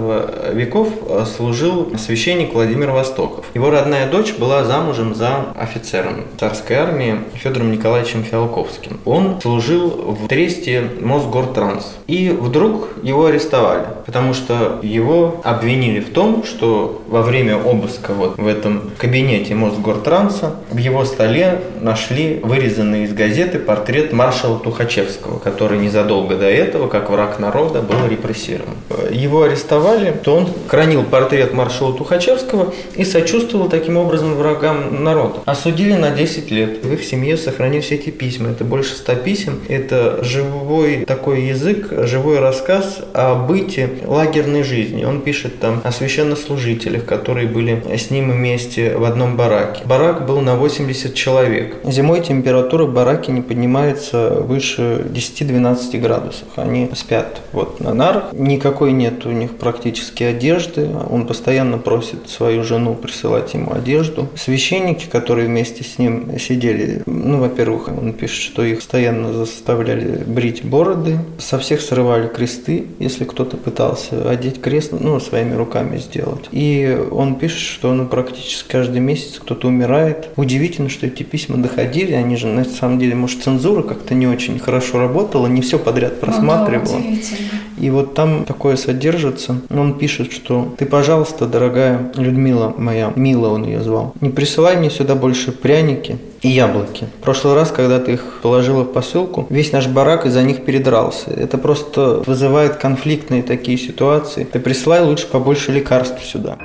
веков э, служил священник Владимир Востоков. Его родная дочь была замужем за офицером царской армии Федором Николаевичем Фиалковским. Он служил в Тресте Мосгортранс. И вдруг его арестовали, потому что его обвинили в том, что во время обыска вот в этом кабинете Мосгортранса в его столе нашли вырезанный из газеты портрет маршала Тухачевского, который незадолго до этого, как враг народа, был репрессирован. Его арестовали, то он хранил портрет маршала Тухачевского и сочувствовал таким образом врагам народа. Осудили на 10 лет. В их семье сохранили все эти письма. Это больше 100 писем. Это живой такой язык, живой рассказ о быте лагерной жизни. Он пишет там о священнослужителях, которые были с ним вместе в одном бараке. Барак был на 80 человек. Зимой температура в бараке не поднимается выше 10-12 градусов. Они спят вот на нарах. Никакой нет у них практически одежды. Он постоянно просит свою жену присылать ему одежду. Священники, которые вместе с ним сидели, ну, во-первых, он пишет, что их постоянно заставляли брить бороды, со всех срывали кресты, если кто-то пытался одеть крест, ну, своими руками сделать. И он пишет, что ну, практически каждый месяц кто-то умирает. Удивительно, что эти письма доходили, они же на самом деле, может, цензура как-то не очень хорошо работала, не все подряд просматривала. Ну, да, и вот там такое содержится. Он пишет, что ты, пожалуйста, дорогая Людмила моя, Мила он ее звал, не присылай мне сюда больше пряники, и яблоки. В прошлый раз, когда ты их положила в посылку, весь наш барак из-за них передрался. Это просто вызывает конфликтные такие ситуации. Ты присылай лучше побольше лекарств сюда.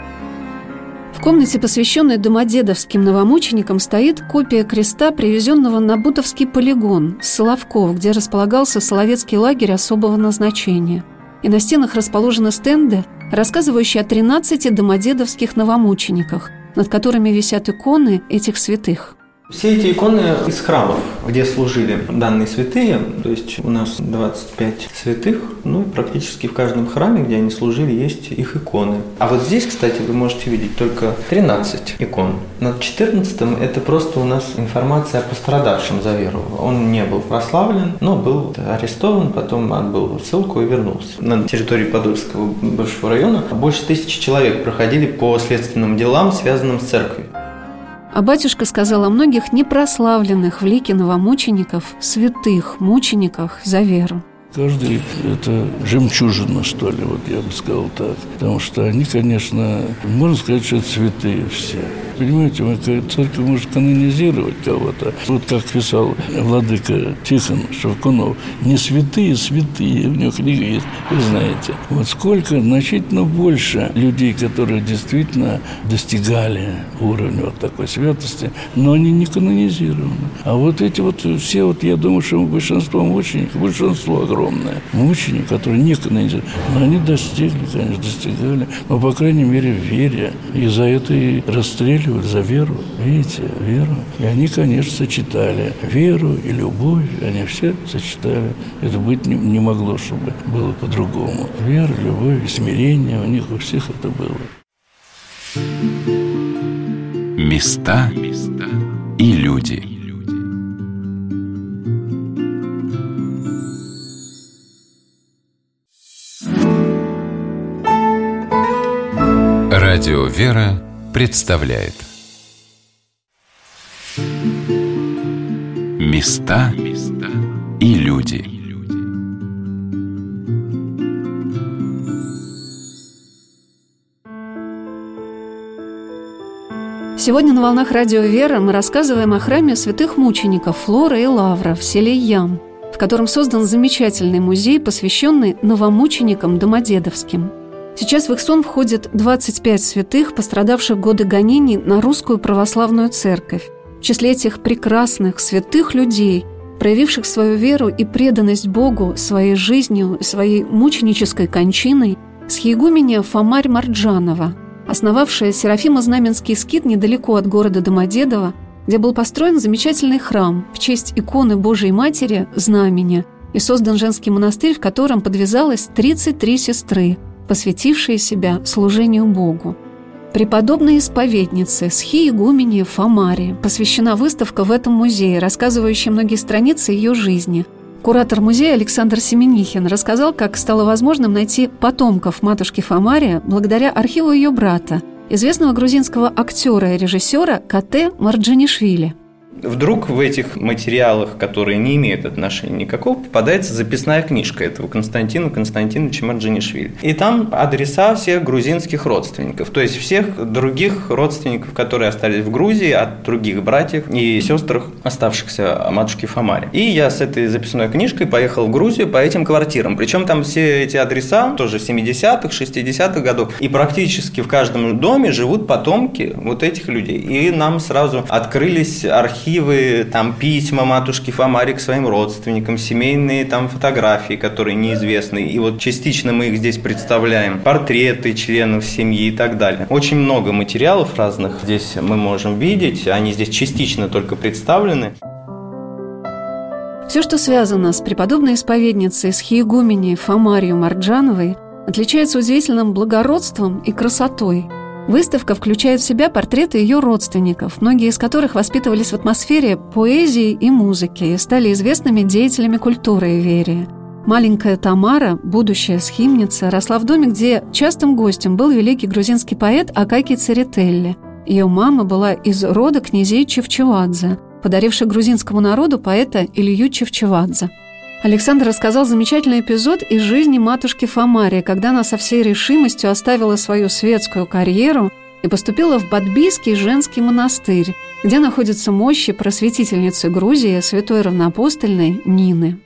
В комнате, посвященной домодедовским новомученикам, стоит копия креста, привезенного на Бутовский полигон Соловков, где располагался Соловецкий лагерь особого назначения. И на стенах расположены стенды, рассказывающие о 13 домодедовских новомучениках, над которыми висят иконы этих святых. Все эти иконы из храмов, где служили данные святые, то есть у нас 25 святых, ну и практически в каждом храме, где они служили, есть их иконы. А вот здесь, кстати, вы можете видеть только 13 икон. Над 14 это просто у нас информация о пострадавшем за веру. Он не был прославлен, но был арестован, потом отбыл ссылку и вернулся. На территории Подольского бывшего района больше тысячи человек проходили по следственным делам, связанным с церковью. А батюшка сказал о многих непрославленных в лике новомучеников, святых мучениках за веру. Каждый – это жемчужина, что ли, вот я бы сказал так. Потому что они, конечно, можно сказать, что святые все. Понимаете, мы, церковь может канонизировать кого-то. Вот как писал владыка Тихон Шевкунов, не святые, святые, у него книга есть, вы знаете. Вот сколько, значительно больше людей, которые действительно достигали уровня вот такой святости, но они не канонизированы. А вот эти вот все, вот я думаю, что большинство мучеников, большинство огромное, мучеников, которые не канонизированы, но они достигли, конечно, достигали, но, по крайней мере, в вере. И за это и расстреливали, за веру. Видите, веру. И они, конечно, сочетали веру и любовь, они все сочетали. Это быть не, не могло, чтобы было по-другому. Вера, любовь смирение у них у всех это было. Места и люди. Радио «Вера» представляет Места и люди. Сегодня на «Волнах Радио Вера» мы рассказываем о храме святых мучеников Флора и Лавра в селе Ям, в котором создан замечательный музей, посвященный новомученикам Домодедовским. Сейчас в их сон входит 25 святых, пострадавших в годы гонений на русскую православную церковь. В числе этих прекрасных, святых людей, проявивших свою веру и преданность Богу своей жизнью, своей мученической кончиной, схиегуменья Фомарь Марджанова – основавшая Серафимо-Знаменский скит недалеко от города Домодедово, где был построен замечательный храм в честь иконы Божией Матери Знамения и создан женский монастырь, в котором подвязалось 33 сестры, посвятившие себя служению Богу. Преподобной исповеднице Схи Игумени Фомари посвящена выставка в этом музее, рассказывающая многие страницы ее жизни – Куратор музея Александр Семенихин рассказал, как стало возможным найти потомков матушки Фомария благодаря архиву ее брата, известного грузинского актера и режиссера Кате Марджанишвили – Вдруг в этих материалах, которые не имеют отношения никакого, попадается записная книжка этого Константина Константиновича Марджинишвили. И там адреса всех грузинских родственников, то есть всех других родственников, которые остались в Грузии от других братьев и сестр, оставшихся матушки Фомари. И я с этой записной книжкой поехал в Грузию по этим квартирам. Причем там все эти адреса тоже 70-х, 60-х годов. И практически в каждом доме живут потомки вот этих людей. И нам сразу открылись архивы архивы, там письма матушки Фомари к своим родственникам, семейные там фотографии, которые неизвестны. И вот частично мы их здесь представляем. Портреты членов семьи и так далее. Очень много материалов разных здесь мы можем видеть. Они здесь частично только представлены. Все, что связано с преподобной исповедницей с Хиегуменей Фомарью Марджановой, отличается удивительным благородством и красотой – Выставка включает в себя портреты ее родственников, многие из которых воспитывались в атмосфере поэзии и музыки и стали известными деятелями культуры и веры. Маленькая Тамара, будущая схимница, росла в доме, где частым гостем был великий грузинский поэт Акаки Церетелли. Ее мама была из рода князей Чевчевадзе, подаривших грузинскому народу поэта Илью Чевчевадзе. Александр рассказал замечательный эпизод из жизни матушки Фомарии, когда она со всей решимостью оставила свою светскую карьеру и поступила в Бадбийский женский монастырь, где находятся мощи просветительницы Грузии святой равноапостольной Нины.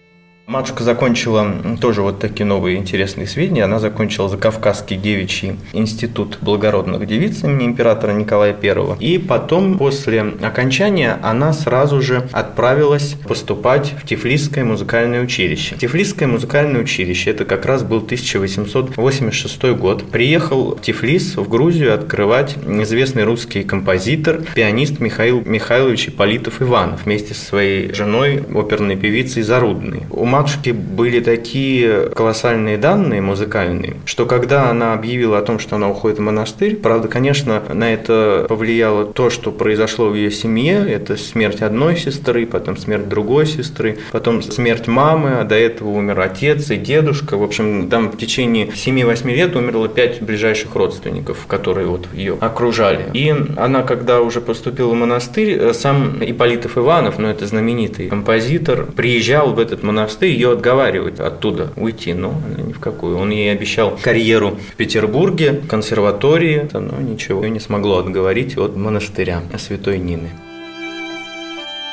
Матушка закончила тоже вот такие новые интересные сведения. Она закончила Закавказский девичий институт благородных девиц имени императора Николая I. И потом, после окончания, она сразу же отправилась поступать в Тифлисское музыкальное училище. Тифлисское музыкальное училище, это как раз был 1886 год. Приехал в Тифлис, в Грузию, открывать известный русский композитор, пианист Михаил Михайлович Ипполитов Иванов вместе со своей женой, оперной певицей Зарудной. У матушки были такие колоссальные данные музыкальные, что когда она объявила о том, что она уходит в монастырь, правда, конечно, на это повлияло то, что произошло в ее семье, это смерть одной сестры, потом смерть другой сестры, потом смерть мамы, а до этого умер отец и дедушка. В общем, там в течение 7-8 лет умерло 5 ближайших родственников, которые вот ее окружали. И она, когда уже поступила в монастырь, сам Иполитов Иванов, ну это знаменитый композитор, приезжал в этот монастырь, ее отговаривать оттуда уйти, но она ни в какую. Он ей обещал карьеру в Петербурге, консерватории, но ничего не смогло отговорить от монастыря Святой Нины.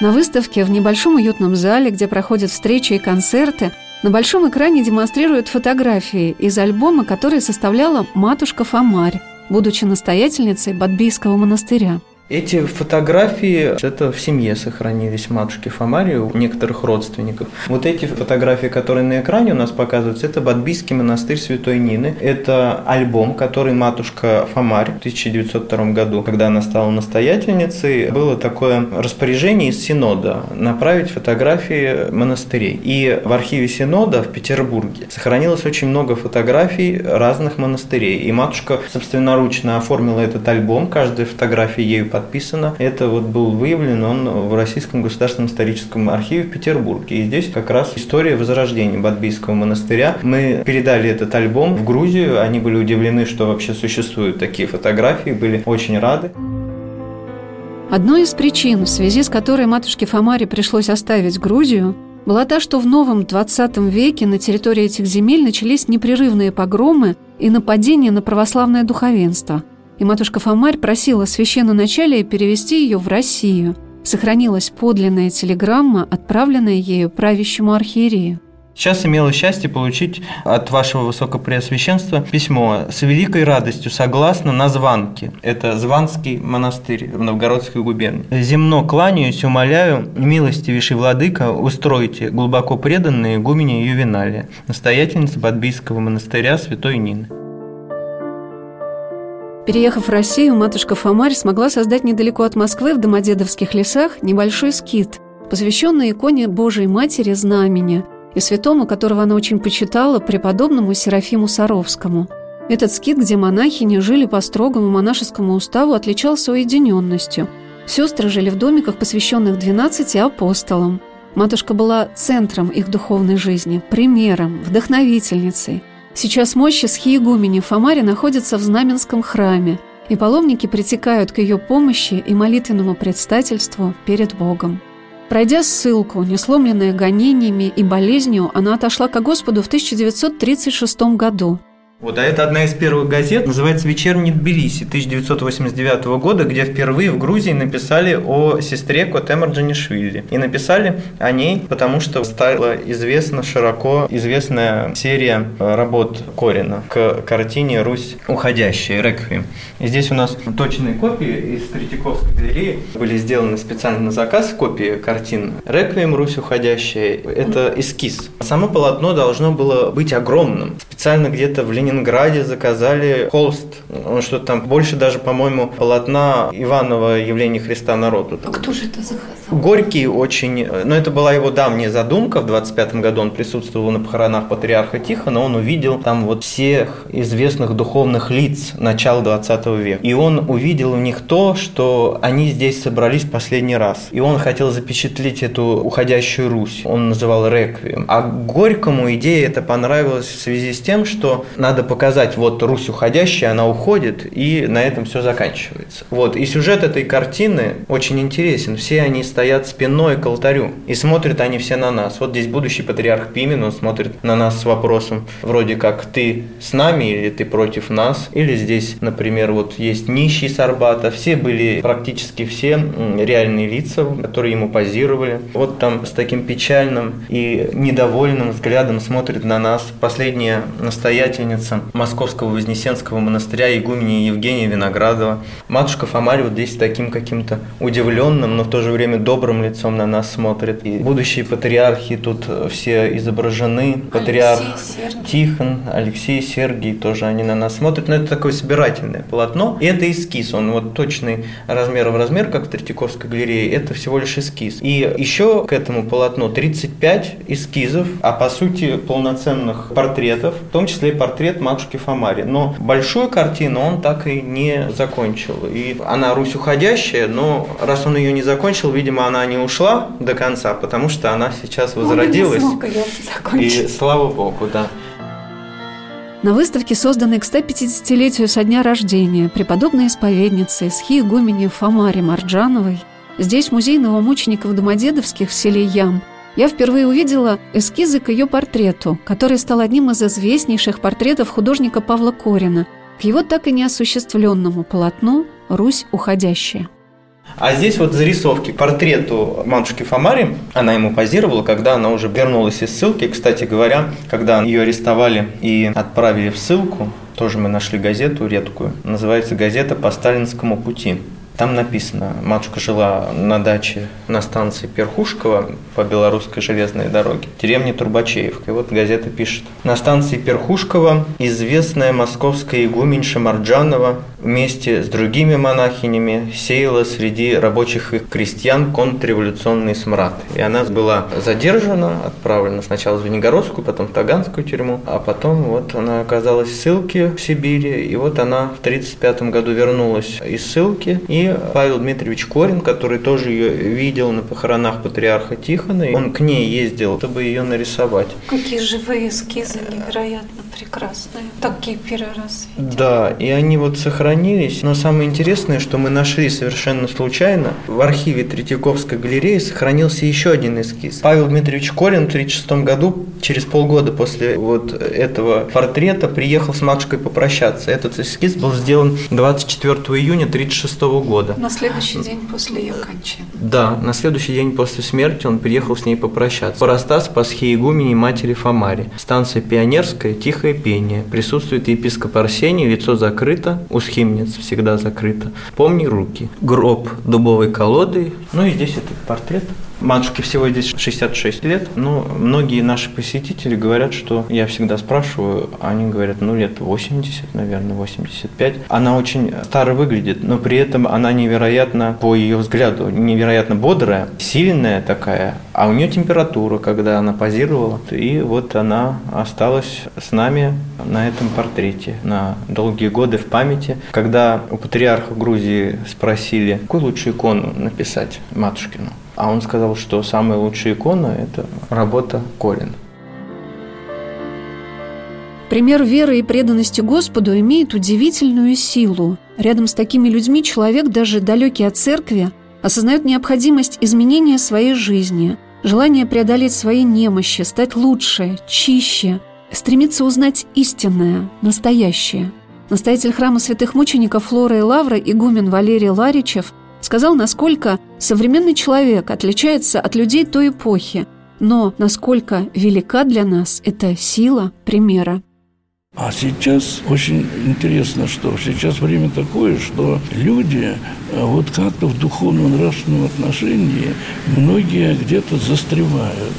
На выставке в небольшом уютном зале, где проходят встречи и концерты, на большом экране демонстрируют фотографии из альбома, который составляла матушка Фомарь, будучи настоятельницей Бадбийского монастыря. Эти фотографии, это в семье сохранились матушки Фомари у некоторых родственников. Вот эти фотографии, которые на экране у нас показываются, это Бадбийский монастырь Святой Нины. Это альбом, который матушка Фомарь в 1902 году, когда она стала настоятельницей, было такое распоряжение из Синода направить фотографии монастырей. И в архиве Синода в Петербурге сохранилось очень много фотографий разных монастырей. И матушка собственноручно оформила этот альбом, каждая фотография ею подписано. Это вот был выявлен он в Российском государственном историческом архиве в Петербурге. И здесь как раз история возрождения Бадбийского монастыря. Мы передали этот альбом в Грузию. Они были удивлены, что вообще существуют такие фотографии, были очень рады. Одной из причин, в связи с которой матушке Фомаре пришлось оставить Грузию, была та, что в новом 20 веке на территории этих земель начались непрерывные погромы и нападения на православное духовенство – и матушка Фомарь просила священноначалия перевести ее в Россию. Сохранилась подлинная телеграмма, отправленная ею правящему архиерею. Сейчас имела счастье получить от вашего высокопреосвященства письмо с великой радостью, согласно на Званке. Это Званский монастырь в Новгородской губернии. Земно кланяюсь, умоляю, милостивейший владыка, устройте глубоко преданные игумене Ювеналия, настоятельница Бадбийского монастыря Святой Нины. Переехав в Россию, матушка Фомарь смогла создать недалеко от Москвы в Домодедовских лесах небольшой скит, посвященный иконе Божией Матери Знамени и святому, которого она очень почитала, преподобному Серафиму Саровскому. Этот скит, где монахини жили по строгому монашескому уставу, отличался уединенностью. Сестры жили в домиках, посвященных 12 апостолам. Матушка была центром их духовной жизни, примером, вдохновительницей – Сейчас мощи схиегумени Фомари находятся в Знаменском храме, и паломники притекают к ее помощи и молитвенному предстательству перед Богом. Пройдя ссылку, несломленная гонениями и болезнью, она отошла к Господу в 1936 году – вот, а это одна из первых газет, называется «Вечерний Тбилиси» 1989 года, где впервые в Грузии написали о сестре Котемар Джанишвили. И написали о ней, потому что стала известна широко известная серия работ Корина к картине «Русь уходящая» «Реквием». И здесь у нас точные копии из Третьяковской галереи были сделаны специально на заказ копии картин «Реквием. Русь уходящая». Это эскиз. Само полотно должно было быть огромным. Специально где-то в Ленинграде Ленинграде заказали холст. Он что-то там больше даже, по-моему, полотна Иванова «Явление Христа народу». А кто же это заказал? Горький очень... Но это была его давняя задумка. В 25 году он присутствовал на похоронах патриарха Тихона. Он увидел там вот всех известных духовных лиц начала 20 века. И он увидел в них то, что они здесь собрались последний раз. И он хотел запечатлеть эту уходящую Русь. Он называл реквием. А Горькому идея это понравилась в связи с тем, что надо надо показать, вот Русь уходящая, она уходит, и на этом все заканчивается. Вот, и сюжет этой картины очень интересен. Все они стоят спиной к алтарю, и смотрят они все на нас. Вот здесь будущий патриарх Пимен, он смотрит на нас с вопросом, вроде как, ты с нами или ты против нас? Или здесь, например, вот есть нищий Сарбата, все были, практически все реальные лица, которые ему позировали. Вот там с таким печальным и недовольным взглядом смотрит на нас последняя настоятельница настоятельница Московского Вознесенского монастыря игумени Евгения Виноградова. Матушка Фомарь вот здесь таким каким-то удивленным, но в то же время добрым лицом на нас смотрит. И будущие патриархи тут все изображены. Патриарх Алексей, Тихон, Алексей, Сергий тоже они на нас смотрят. Но это такое собирательное полотно. И это эскиз, он вот точный размер в размер, как в Третьяковской галерее. Это всего лишь эскиз. И еще к этому полотну 35 эскизов, а по сути полноценных портретов, в том числе и портрет матушки Фомари. Но большую картину он так и не закончил. И она Русь уходящая, но раз он ее не закончил, видимо, она не ушла до конца, потому что она сейчас возродилась. Он не смог ее и слава богу, да. На выставке, созданной к 150-летию со дня рождения преподобной исповедницы Схи игумени Фомари Марджановой, здесь музей новомучеников Домодедовских в селе Ям я впервые увидела эскизы к ее портрету, который стал одним из известнейших портретов художника Павла Корина, к его так и неосуществленному полотну «Русь уходящая». А здесь вот зарисовки портрету матушки Фомари. Она ему позировала, когда она уже вернулась из ссылки. Кстати говоря, когда ее арестовали и отправили в ссылку, тоже мы нашли газету редкую. Называется «Газета по сталинскому пути». Там написано, матушка жила на даче на станции Перхушкова по белорусской железной дороге, деревне Турбачеевка. И вот газета пишет. На станции Перхушкова известная московская игуменьша Марджанова вместе с другими монахинями сеяла среди рабочих и крестьян контрреволюционный смрад. И она была задержана, отправлена сначала в Звенигородскую, потом в Таганскую тюрьму, а потом вот она оказалась в ссылке в Сибири, и вот она в 1935 году вернулась из ссылки, и Павел Дмитриевич Корин, который тоже ее видел на похоронах патриарха Тихона. Он к ней ездил, чтобы ее нарисовать. Какие живые эскизы невероятно прекрасные. Такие первый раз видел. Да, и они вот сохранились. Но самое интересное, что мы нашли совершенно случайно, в архиве Третьяковской галереи сохранился еще один эскиз. Павел Дмитриевич Корин в 1936 году, через полгода после вот этого портрета, приехал с матушкой попрощаться. Этот эскиз был сделан 24 июня 1936 года. На следующий день после ее кончины. Да, на следующий день после смерти он приехал с ней попрощаться. Парастас Пасхи игумени матери Фомари. Станция Пионерская, тихое пение. Присутствует епископ Арсений, лицо закрыто, у схимниц всегда закрыто. Помни руки. Гроб дубовой колодой. Ну и здесь этот портрет. Матушке всего здесь 66 лет, но многие наши посетители говорят, что я всегда спрашиваю, они говорят, ну лет 80, наверное, 85. Она очень старо выглядит, но при этом она невероятно, по ее взгляду, невероятно бодрая, сильная такая, а у нее температура, когда она позировала, и вот она осталась с нами на этом портрете на долгие годы в памяти. Когда у патриарха Грузии спросили, какую лучшую икону написать матушкину, а он сказал, что самая лучшая икона – это работа Корин. Пример веры и преданности Господу имеет удивительную силу. Рядом с такими людьми человек, даже далекий от церкви, осознает необходимость изменения своей жизни, желание преодолеть свои немощи, стать лучше, чище, стремится узнать истинное, настоящее. Настоятель храма святых мучеников Флора и Лавра, игумен Валерий Ларичев, сказал, насколько современный человек отличается от людей той эпохи, но насколько велика для нас эта сила примера. А сейчас очень интересно, что сейчас время такое, что люди э, вот как-то в духовно-нравственном отношении многие где-то застревают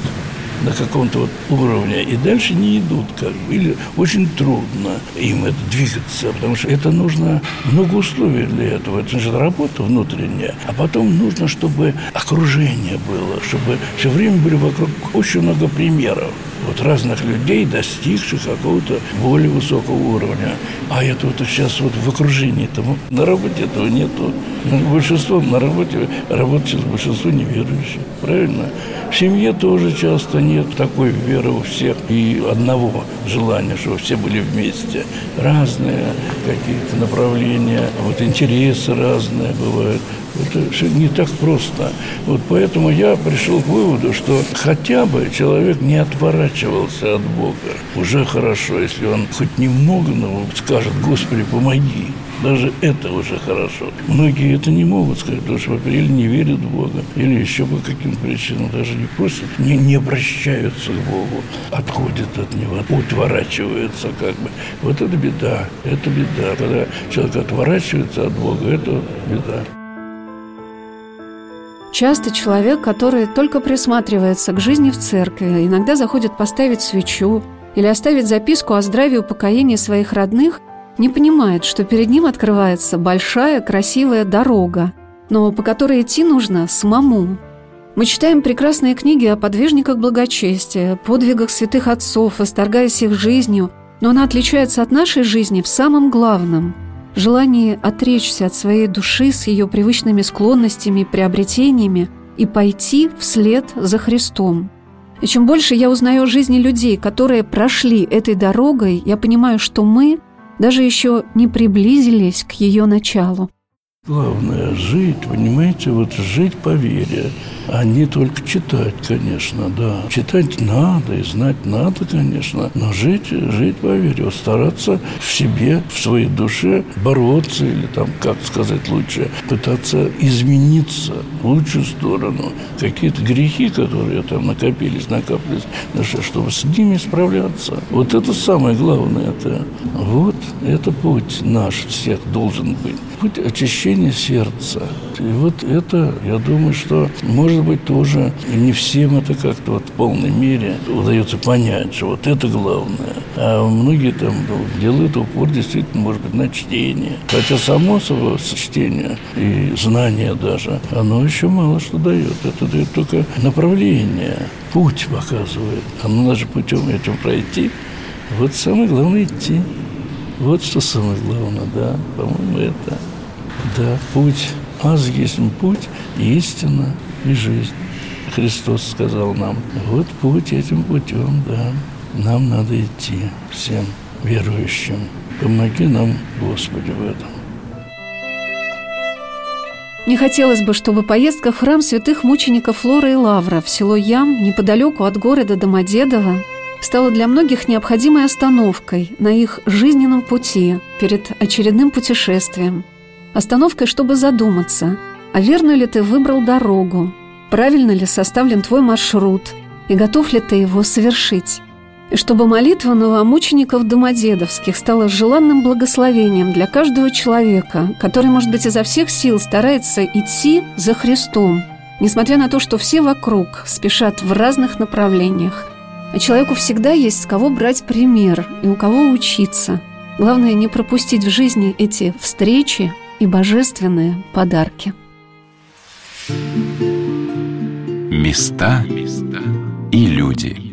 на каком-то вот уровне и дальше не идут как бы. Или очень трудно им это двигаться, потому что это нужно много условий для этого. Это же работа внутренняя. А потом нужно, чтобы окружение было, чтобы все время были вокруг очень много примеров вот разных людей, достигших какого-то более высокого уровня. А это вот сейчас вот в окружении тому на работе этого нету. Большинство на работе работает сейчас большинство неверующих. Правильно? В семье тоже часто нет такой веры у всех и одного желания, чтобы все были вместе. Разные какие-то направления, вот интересы разные бывают. Это все не так просто. Вот поэтому я пришел к выводу, что хотя бы человек не отворачивался от Бога. Уже хорошо, если он хоть немного но скажет, Господи, помоги. Даже это уже хорошо. Многие это не могут сказать, потому что, во-первых, или не верят в Бога, или еще по каким причинам даже не просят, не, не обращаются к Богу, отходят от Него, утворачиваются как бы. Вот это беда, это беда. Когда человек отворачивается от Бога, это беда. Часто человек, который только присматривается к жизни в церкви, иногда заходит поставить свечу или оставить записку о здравии и упокоении своих родных, не понимает, что перед ним открывается большая красивая дорога, но по которой идти нужно самому. Мы читаем прекрасные книги о подвижниках благочестия, подвигах святых отцов, восторгаясь их жизнью, но она отличается от нашей жизни в самом главном – желание отречься от своей души с ее привычными склонностями и приобретениями и пойти вслед за Христом. И чем больше я узнаю о жизни людей, которые прошли этой дорогой, я понимаю, что мы даже еще не приблизились к ее началу. Главное – жить, понимаете, вот жить по вере, а не только читать, конечно, да. Читать надо и знать надо, конечно, но жить, жить по вере, вот стараться в себе, в своей душе бороться или там, как сказать лучше, пытаться измениться в лучшую сторону. Какие-то грехи, которые там накопились, накапливались, чтобы с ними справляться. Вот это самое главное. Это, вот это путь наш всех должен быть. Путь очищения очищение сердца. И вот это, я думаю, что, может быть, тоже не всем это как-то вот в полной мере удается понять, что вот это главное. А многие там ну, делают упор действительно, может быть, на чтение. Хотя само собой чтение и знание даже, оно еще мало что дает. Это дает только направление, путь показывает. А надо же путем этим пройти. Вот самое главное идти. Вот что самое главное, да, по-моему, это. Да, путь, аз есть путь, истина и жизнь. Христос сказал нам, вот путь этим путем, да, нам надо идти всем верующим. Помоги нам, Господи, в этом. Не хотелось бы, чтобы поездка в храм святых мучеников Флора и Лавра в село Ям, неподалеку от города Домодедово, стала для многих необходимой остановкой на их жизненном пути перед очередным путешествием – Остановкой, чтобы задуматься, а верно ли ты выбрал дорогу, правильно ли составлен твой маршрут и готов ли ты его совершить. И чтобы молитва новомучеников Домодедовских стала желанным благословением для каждого человека, который, может быть, изо всех сил старается идти за Христом, несмотря на то, что все вокруг спешат в разных направлениях. А человеку всегда есть с кого брать пример и у кого учиться. Главное не пропустить в жизни эти встречи, и божественные подарки. Места и люди.